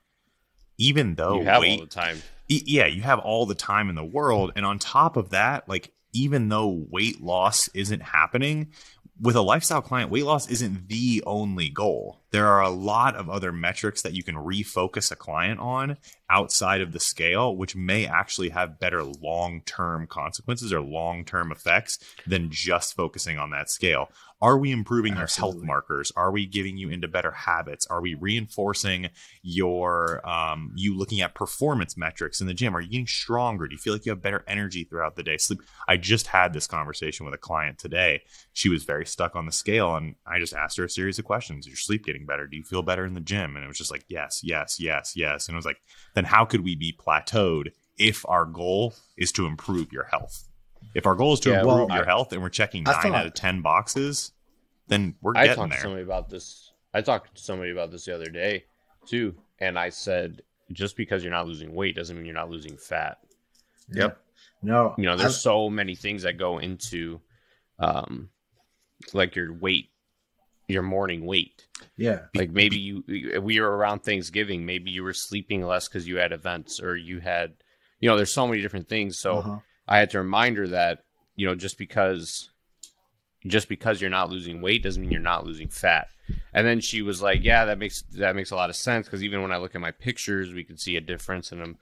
[SPEAKER 1] even though
[SPEAKER 4] you have
[SPEAKER 1] weight
[SPEAKER 4] all the time.
[SPEAKER 1] Y- yeah, you have all the time in the world. And on top of that, like, even though weight loss isn't happening, with a lifestyle client, weight loss isn't the only goal. There are a lot of other metrics that you can refocus a client on outside of the scale, which may actually have better long term consequences or long term effects than just focusing on that scale. Are we improving your health markers? Are we getting you into better habits? Are we reinforcing your um, you looking at performance metrics in the gym? Are you getting stronger? Do you feel like you have better energy throughout the day? Sleep. I just had this conversation with a client today. She was very stuck on the scale, and I just asked her a series of questions. Is your sleep getting better? Do you feel better in the gym? And it was just like yes, yes, yes, yes. And it was like, then how could we be plateaued if our goal is to improve your health? If our goal is to
[SPEAKER 4] Yeah,
[SPEAKER 1] improve
[SPEAKER 2] well,
[SPEAKER 1] your
[SPEAKER 4] I-
[SPEAKER 1] health and we're checking
[SPEAKER 2] I
[SPEAKER 1] nine
[SPEAKER 2] thought-
[SPEAKER 1] out of ten boxes, then we're
[SPEAKER 4] I
[SPEAKER 1] getting
[SPEAKER 4] talked
[SPEAKER 1] there.
[SPEAKER 4] to somebody about this. I talked to somebody about this the other day too, and I said just because you're not losing weight doesn't mean you're not losing fat.
[SPEAKER 1] Yep.
[SPEAKER 2] No,
[SPEAKER 4] You know, there's
[SPEAKER 2] I-
[SPEAKER 4] so many things that go into, um, like your weight, your morning weight.
[SPEAKER 2] yeah.
[SPEAKER 4] Like maybe you we were around Thanksgiving, maybe you were sleeping less because you had events or you had, you know, there's so many different things. So
[SPEAKER 2] Uh-huh.
[SPEAKER 4] I had to remind her that you know just because just because you're not losing weight doesn't mean you're not losing fat. And then she was like, "Yeah, that makes that makes a lot of sense because even when I look at my pictures, we can see a difference in them."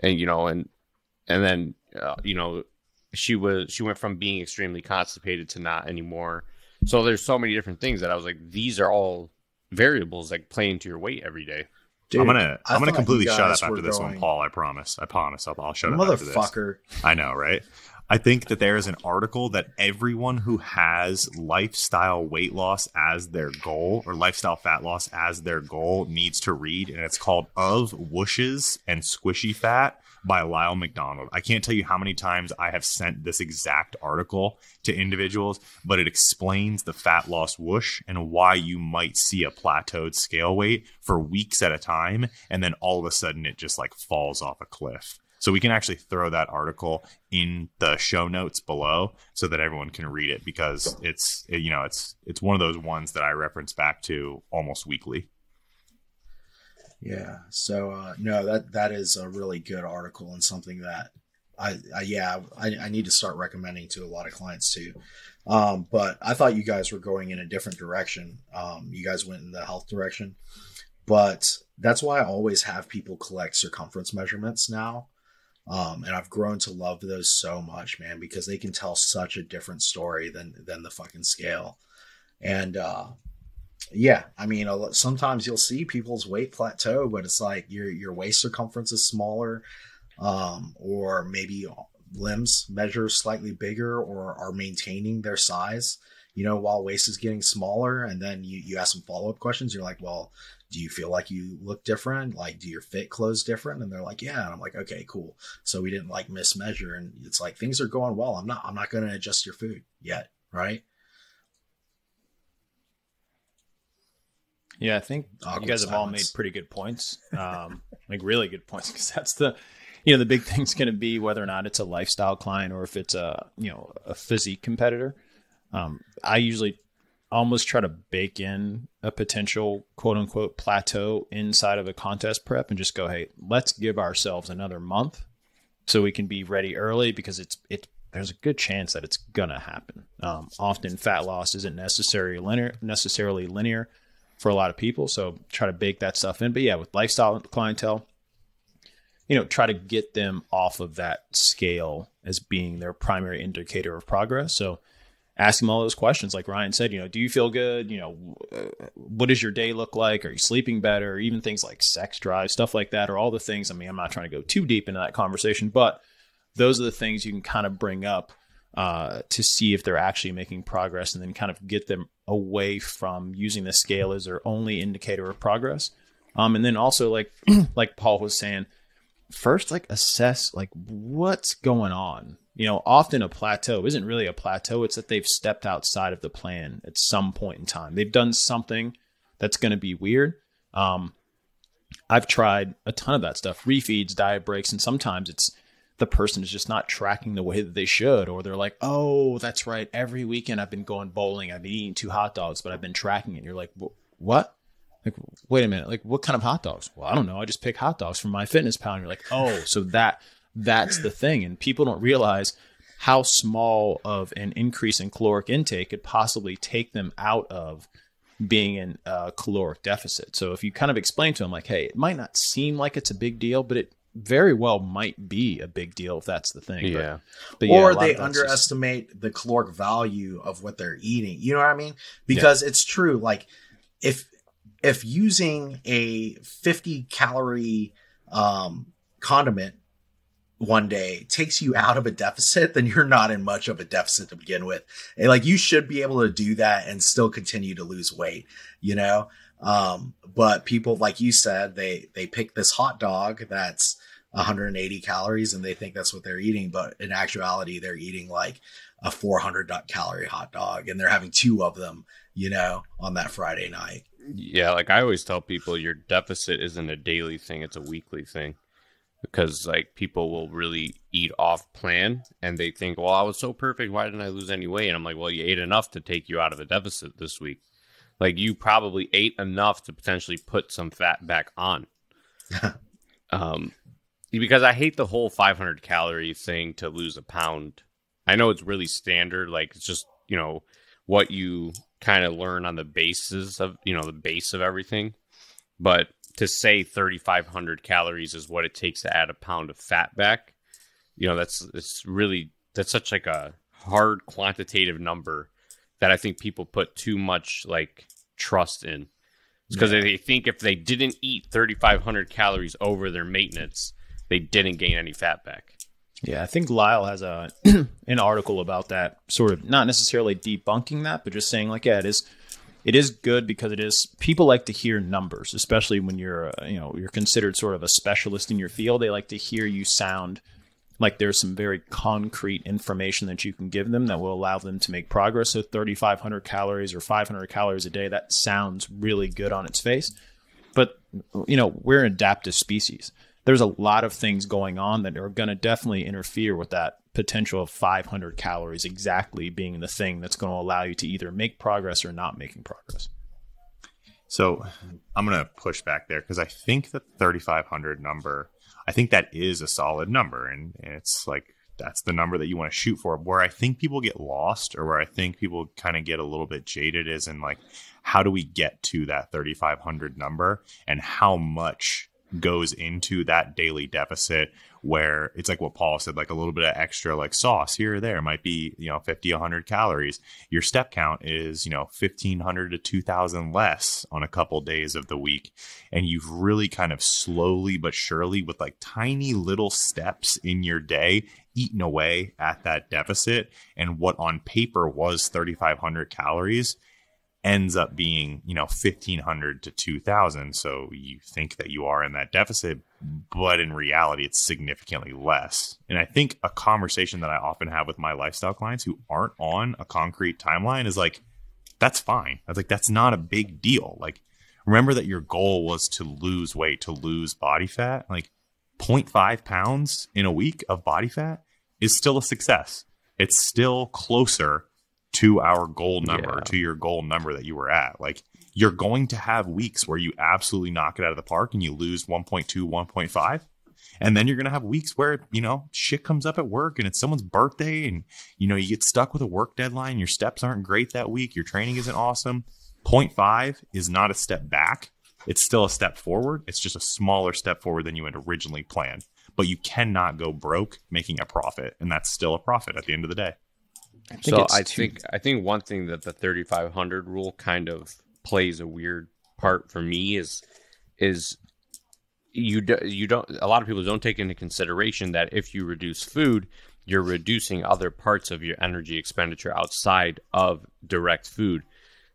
[SPEAKER 4] And you know, and and then uh, you know, she was she went from being extremely constipated to not anymore. So there's so many different things that I was like, these are all variables that play into your weight every day.
[SPEAKER 2] Dude,
[SPEAKER 1] I'm gonna
[SPEAKER 2] I
[SPEAKER 1] I'm gonna completely
[SPEAKER 2] you
[SPEAKER 1] shut up after this one, Paul. I promise. I promise. I'll, I'll shut up after this.
[SPEAKER 2] Motherfucker.
[SPEAKER 1] I know, right? I think that there is an article that everyone who has lifestyle weight loss as their goal or lifestyle fat loss as their goal needs to read, and it's called Of Whooshes and Squishy Fat by Lyle McDonald. I can't tell you how many times I have sent this exact article to individuals, but it explains the fat loss whoosh and why you might see a plateaued scale weight for weeks at a time, and then all of a sudden it just like falls off a cliff. So we can actually throw that article in the show notes below so that everyone can read it because it's you know it's it's one of those ones that I reference back to almost weekly.
[SPEAKER 2] Yeah. So uh, no, that that is a really good article and something that I, I yeah I, I need to start recommending to a lot of clients too. Um, but I thought you guys were going in a different direction. Um, you guys went in the health direction, but that's why I always have people collect circumference measurements now. Um, and I've grown to love those so much, man, because they can tell such a different story than than the fucking scale. And uh, yeah, I mean, sometimes you'll see people's weight plateau, but it's like your your waist circumference is smaller, um, or maybe limbs measure slightly bigger or are maintaining their size. You know, while waist is getting smaller, and then you you ask some follow up questions. You're like, well, do you feel like you look different? Like, do your fit clothes different? And they're like, yeah. And I'm like, okay, cool. So we didn't like mismeasure. And it's like, things are going well. I'm not, I'm not going to adjust your food yet. Right.
[SPEAKER 3] Yeah. I think you guys have silence. all made pretty good points. Um, like really good points. Cause that's the, you know, the big thing's going to be whether or not it's a lifestyle client or if it's a, you know, a physique competitor. Um, I usually almost try to bake in a potential quote unquote plateau inside of a contest prep and just go, hey, let's give ourselves another month so we can be ready early because it's it's there's a good chance that it's gonna happen. Um, often fat loss isn't necessarily linear necessarily linear for a lot of people, so try to bake that stuff in. But yeah, with lifestyle clientele, you know, try to get them off of that scale as being their primary indicator of progress. So ask them all those questions. Like Ryan said, you know, do you feel good? You know, what does your day look like? Are you sleeping better? Even things like sex drive, stuff like that, or all the things. I mean, I'm not trying to go too deep into that conversation, but those are the things you can kind of bring up uh, to see if they're actually making progress and then kind of get them away from using the scale as their only indicator of progress. Um, and then also like, like Paul was saying, first, like assess like what's going on you know, often a plateau isn't really a plateau. It's that they've stepped outside of the plan at some point in time. They've done something that's going to be weird. Um, I've tried a ton of that stuff, refeeds, diet breaks, and sometimes it's the person is just not tracking the way that they should, or they're like, "Oh, that's right. Every weekend I've been going bowling. I've been eating two hot dogs, but I've been tracking it." You're like, "What?" Like, wait a minute. Like, what kind of hot dogs? Well, I don't know. I just pick hot dogs from MyFitnessPal. And you're like, oh, so that that's the thing. And people don't realize how small of an increase in caloric intake could possibly take them out of being in a caloric deficit. So if you kind of explain to them like, hey, it might not seem like it's a big deal, but it very well might be a big deal if that's the thing.
[SPEAKER 4] Yeah.
[SPEAKER 2] But, but yeah, or they underestimate just... the caloric value of what they're eating. You know what I mean? Because yeah. it's true. Like if if using a 50 calorie um, condiment one day takes you out of a deficit, then you're not in much of a deficit to begin with. And like you should be able to do that and still continue to lose weight, you know? Um, but people, like you said, they, they pick this hot dog that's 180 calories and they think that's what they're eating. But in actuality, they're eating like a 400 calorie hot dog and they're having two of them, you know, on that Friday night.
[SPEAKER 4] Yeah. Like I always tell people your deficit isn't a daily thing. It's a weekly thing because like people will really eat off plan and they think, well, I was so perfect. Why didn't I lose any weight? And I'm like, well, you ate enough to take you out of a deficit this week. Like you probably ate enough to potentially put some fat back on. um, because I hate the whole 500 calorie thing to lose a pound. I know it's really standard. Like it's just, you know, what you kind of learn on the basis of, you know, the base of everything. But to say 3500 calories is what it takes to add a pound of fat back you know that's it's really that's such like a hard quantitative number that i think people put too much like trust in because yeah. they think if they didn't eat 3500 calories over their maintenance they didn't gain any fat back
[SPEAKER 3] yeah i think lyle has a an article about that sort of not necessarily debunking that but just saying like yeah it is it is good because it is people like to hear numbers, especially when you're uh, you know you're considered sort of a specialist in your field. They like to hear you sound like there's some very concrete information that you can give them that will allow them to make progress. So 3,500 calories or 500 calories a day that sounds really good on its face, but you know we're an adaptive species. There's a lot of things going on that are going to definitely interfere with that potential of 500 calories exactly being the thing that's going to allow you to either make progress or not making progress.
[SPEAKER 1] So I'm going to push back there because I think the 3,500 number, I think that is a solid number. And it's like that's the number that you want to shoot for. Where I think people get lost or where I think people kind of get a little bit jaded is in like, how do we get to that 3,500 number and how much goes into that daily deficit where it's like what Paul said, like a little bit of extra like sauce here or there might be, you know, 50, 100 calories. Your step count is, you know, 1500 to 2000 less on a couple days of the week. And you've really kind of slowly but surely with like tiny little steps in your day eaten away at that deficit. And what on paper was 3500 calories ends up being, you know, 1500 to 2000. So you think that you are in that deficit, but in reality, it's significantly less. And I think a conversation that I often have with my lifestyle clients who aren't on a concrete timeline is like, that's fine. I was like, that's not a big deal. Like, remember that your goal was to lose weight, to lose body fat. Like, 0.5 pounds in a week of body fat is still a success. It's still closer to our goal number, yeah. to your goal number that you were at. Like you're going to have weeks where you absolutely knock it out of the park and you lose 1.2, 1.5. And then you're going to have weeks where, you know, shit comes up at work and it's someone's birthday and, you know, you get stuck with a work deadline. Your steps aren't great that week. Your training isn't awesome. 0.5 is not a step back. It's still a step forward. It's just a smaller step forward than you had originally planned. But you cannot go broke making a profit. And that's still a profit at the end of the day.
[SPEAKER 4] I so I think I think one thing that the 3500 rule kind of plays a weird part for me is is you do, you don't a lot of people don't take into consideration that if you reduce food you're reducing other parts of your energy expenditure outside of direct food.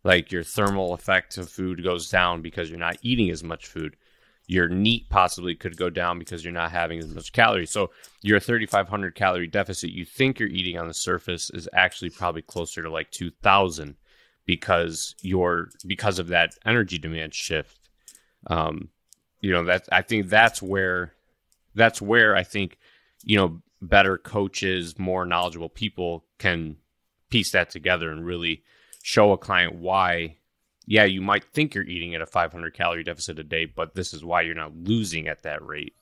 [SPEAKER 4] Like your thermal effect of food goes down because you're not eating as much food your NEAT possibly could go down because you're not having as much calories. So your 3,500 calorie deficit you think you're eating on the surface is actually probably closer to like 2,000 because you're because of that energy demand shift. Um, you know that I think that's where that's where I think you know better coaches, more knowledgeable people can piece that together and really show a client why yeah, you might think you're eating at a 500 calorie deficit a day, but this is why you're not losing at that rate.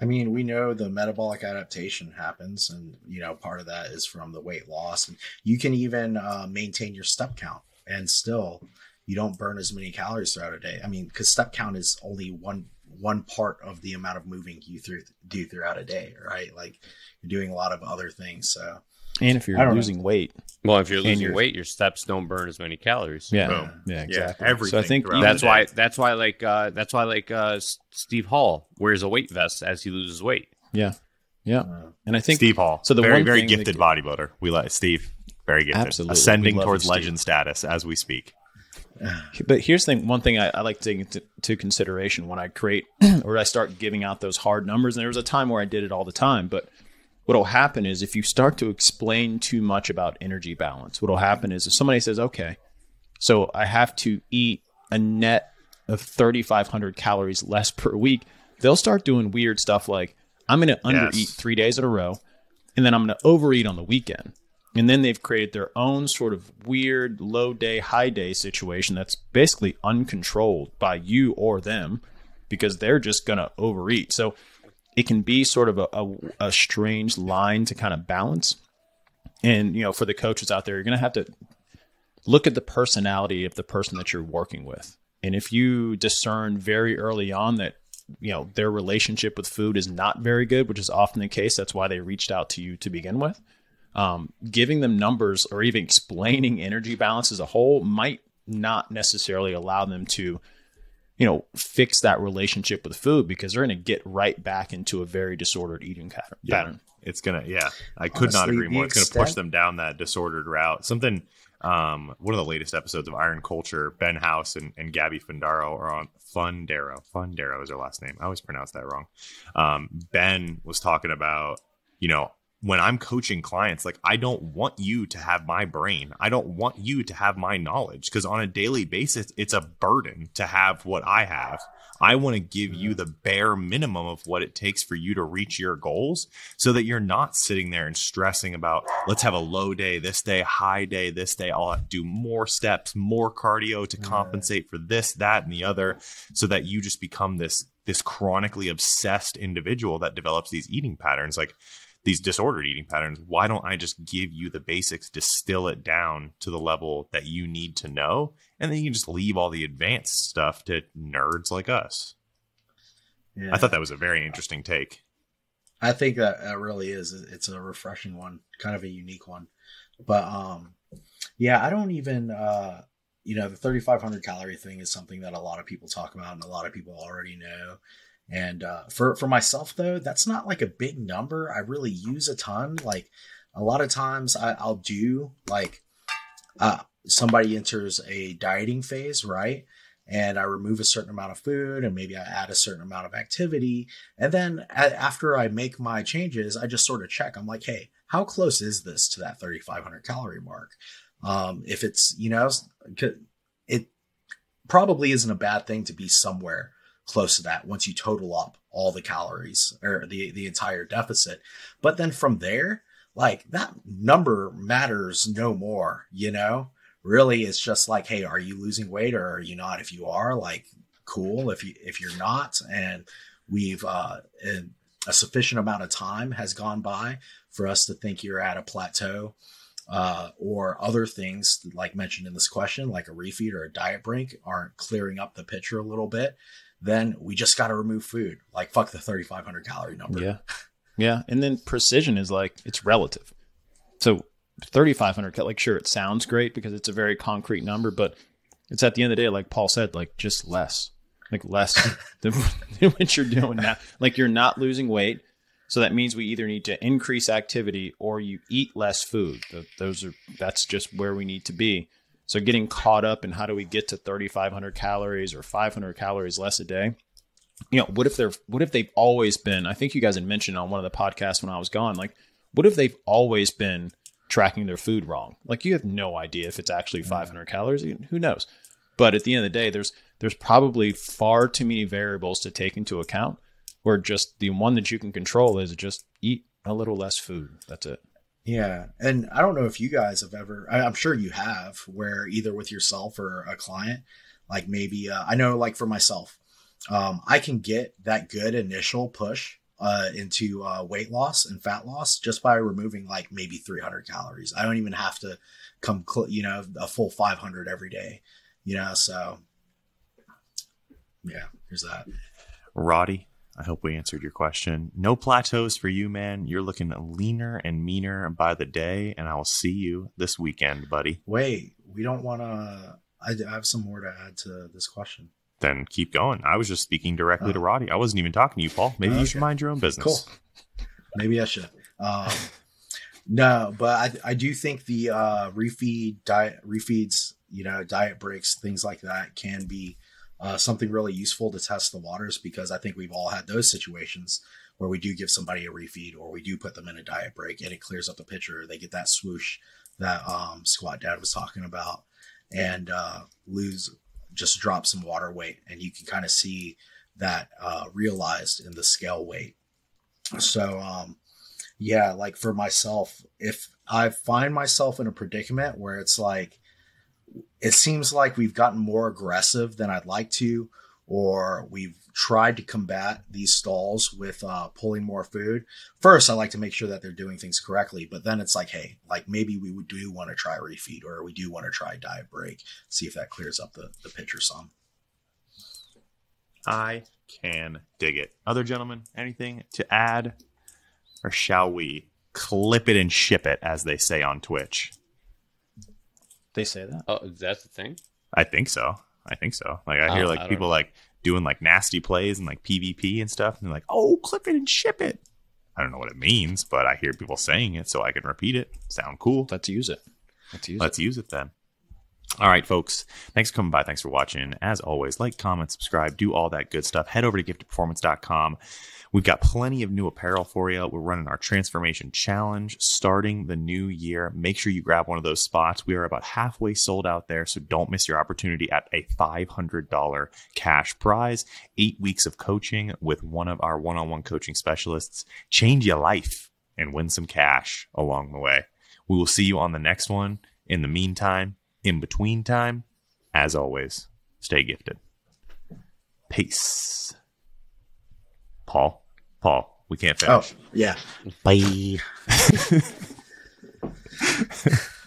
[SPEAKER 2] I mean, we know the metabolic adaptation happens, and you know part of that is from the weight loss. And you can even uh, maintain your step count, and still you don't burn as many calories throughout a day. I mean, because step count is only one one part of the amount of moving you through do throughout a day, right? Like you're doing a lot of other things. So
[SPEAKER 3] and if you're losing know. weight,
[SPEAKER 4] well, if you're losing your, weight, your steps don't burn as many calories.
[SPEAKER 3] Yeah, Boom. yeah, exactly.
[SPEAKER 1] Yeah, everything.
[SPEAKER 3] So
[SPEAKER 1] I think
[SPEAKER 4] that's why that's why like uh, that's why like uh, Steve Hall wears a weight vest as he loses weight.
[SPEAKER 3] Yeah, yeah. Uh, and I think
[SPEAKER 1] Steve Hall. So the very very gifted that, bodybuilder. We like Steve. Very gifted. Absolutely, ascending towards legend status as we speak.
[SPEAKER 3] But here's the thing, one thing I, I like to take into to consideration when I create or I start giving out those hard numbers. And there was a time where I did it all the time, but what'll happen is if you start to explain too much about energy balance, what'll happen is if somebody says, okay, so I have to eat a net of 3,500 calories less per week, they'll start doing weird stuff like, I'm going to undereat yes. three days in a row, and then I'm going to overeat on the weekend. And then they've created their own sort of weird low day, high day situation that's basically uncontrolled by you or them because they're just going to overeat. So it can be sort of a, a, a strange line to kind of balance. And, you know, for the coaches out there, you're going to have to look at the personality of the person that you're working with. And if you discern very early on that, you know, their relationship with food is not very good, which is often the case, that's why they reached out to you to begin with. Um, giving them numbers or even explaining energy balance as a whole might not necessarily allow them to you know, fix that relationship with food because they're going to get right back into a very disordered eating pattern.
[SPEAKER 1] Yeah, it's gonna. Yeah, I could Honestly, not agree more. It's going to push them down that disordered route. Something. Um, one of the latest episodes of Iron Culture, Ben House and, and Gabby Fundaro are on Fundaro. Fundaro is her last name. I always pronounce that wrong. Um, ben was talking about, you know, when I'm coaching clients, like I don't want you to have my brain. I don't want you to have my knowledge because on a daily basis, it's a burden to have what I have. I want to give you mm-hmm. the bare minimum of what it takes for you to reach your goals so that you're not sitting there and stressing about, let's have a low day this day, high day this day. I'll do more steps, more cardio to mm-hmm. compensate for this, that, and the other so that you just become this this chronically obsessed individual that develops these eating patterns, like these disordered eating patterns. Why don't I just give you the basics, distill it down to the level that you need to know, and then you can just leave all the advanced stuff to nerds like us?
[SPEAKER 2] Yeah.
[SPEAKER 1] I thought that was a very interesting take.
[SPEAKER 2] I think that, that really is. It's a refreshing one, kind of a unique one. But um, yeah, I don't even uh, you know, the 3,500 calorie thing is something that a lot of people talk about and a lot of people already know. And uh, for for myself though, that's not like a big number. I really use a ton. Like a lot of times, I, I'll do like uh, somebody enters a dieting phase, right? and I remove a certain amount of food and maybe I add a certain amount of activity. And then after I make my changes, I just sort of check. I'm like, hey, how close is this to that 3,500 calorie mark? Um, if it's, you know, it probably isn't a bad thing to be somewhere close to that once you total up all the calories or the, the entire deficit. But then from there, like that number matters no more, you know? Really, it's just like, hey, are you losing weight or are you not? If you are, like, cool. If you if you're not, and we've uh, a sufficient amount of time has gone by for us to think you're at a plateau uh, or other things like mentioned in this question, like a refeed or a diet break, aren't clearing up the picture a little bit, then we just got to remove food. Like fuck the 3,500 calorie number.
[SPEAKER 3] Yeah, yeah. And then precision is like it's relative. So 3,500 like sure it sounds great because it's a very concrete number, but it's at the end of the day, like Paul said, like just less, like less than what you're doing now. Like you're not losing weight so that means we either need to increase activity or you eat less food. Those are that's just where we need to be. So getting caught up in how do we get to 3500 calories or 500 calories less a day? You know, what if they're what if they've always been I think you guys had mentioned on one of the podcasts when I was gone like what if they've always been tracking their food wrong? Like you have no idea if it's actually mm-hmm. 500 calories, who knows. But at the end of the day there's there's probably far too many variables to take into account Where just the one that you can control is just eat a little less food. That's it.
[SPEAKER 2] Yeah. And I don't know if you guys have ever, I'm sure you have, where either with yourself or a client, like maybe, uh, I know like for myself, um, I can get that good initial push uh, into uh, weight loss and fat loss just by removing like maybe 300 calories. I don't even have to come, cl- you know, a full 500 every day, you know? So yeah, here's that.
[SPEAKER 1] Roddy, I hope we answered your question. No plateaus for you, man. You're looking leaner and meaner by the day, and I will see you this weekend, buddy.
[SPEAKER 2] Wait, we don't want to. I have some more to add to this question.
[SPEAKER 1] Then keep going. I was just speaking directly oh. to Roddy. I wasn't even talking to you, Paul. Maybe okay. you should mind your own business.
[SPEAKER 2] Cool. Maybe I should. Um, no, but I, I do think the uh, refeed diet refeeds, you know, diet breaks, things like that can be uh, something really useful to test the waters because I think we've all had those situations where we do give somebody a refeed or we do put them in a diet break and it clears up the picture. They get that swoosh that um, Squat Dad was talking about and uh, lose, just drop some water weight. And you can kind of see that uh, realized in the scale weight. So, um, yeah, like for myself, if I find myself in a predicament where it's like, it seems like we've gotten more aggressive than I'd like to, or we've tried to combat these stalls with uh, pulling more food. First, I like to make sure that they're doing things correctly, but then it's like, hey, like maybe we do want to try refeed or we do want to try diet break, see if that clears up the, the picture some.
[SPEAKER 1] I can dig it. Other gentlemen, anything to add? Or shall we clip it and ship it, as they say on Twitch?
[SPEAKER 3] They say that.
[SPEAKER 4] Oh, that's the thing.
[SPEAKER 1] I think so. I think so. Like I hear oh, like I people know. like doing like nasty plays and like PvP and stuff, and they're like, "Oh, clip it and ship it." I don't know what it means, but I hear people saying it, so I can repeat it. Sound cool?
[SPEAKER 3] Let's use it.
[SPEAKER 1] Let's use Let's it. use it then. All right, folks. Thanks for coming by. Thanks for watching. As always, like, comment, subscribe, do all that good stuff. Head over to giftedperformance.com. We've got plenty of new apparel for you. We're running our transformation challenge starting the new year. Make sure you grab one of those spots. We are about halfway sold out there, so don't miss your opportunity at a $500 cash prize. Eight weeks of coaching with one of our one on one coaching specialists. Change your life and win some cash along the way. We will see you on the next one. In the meantime, in between time, as always, stay gifted. Peace. Paul, Paul, we can't
[SPEAKER 2] Oh, yeah.
[SPEAKER 1] Bye.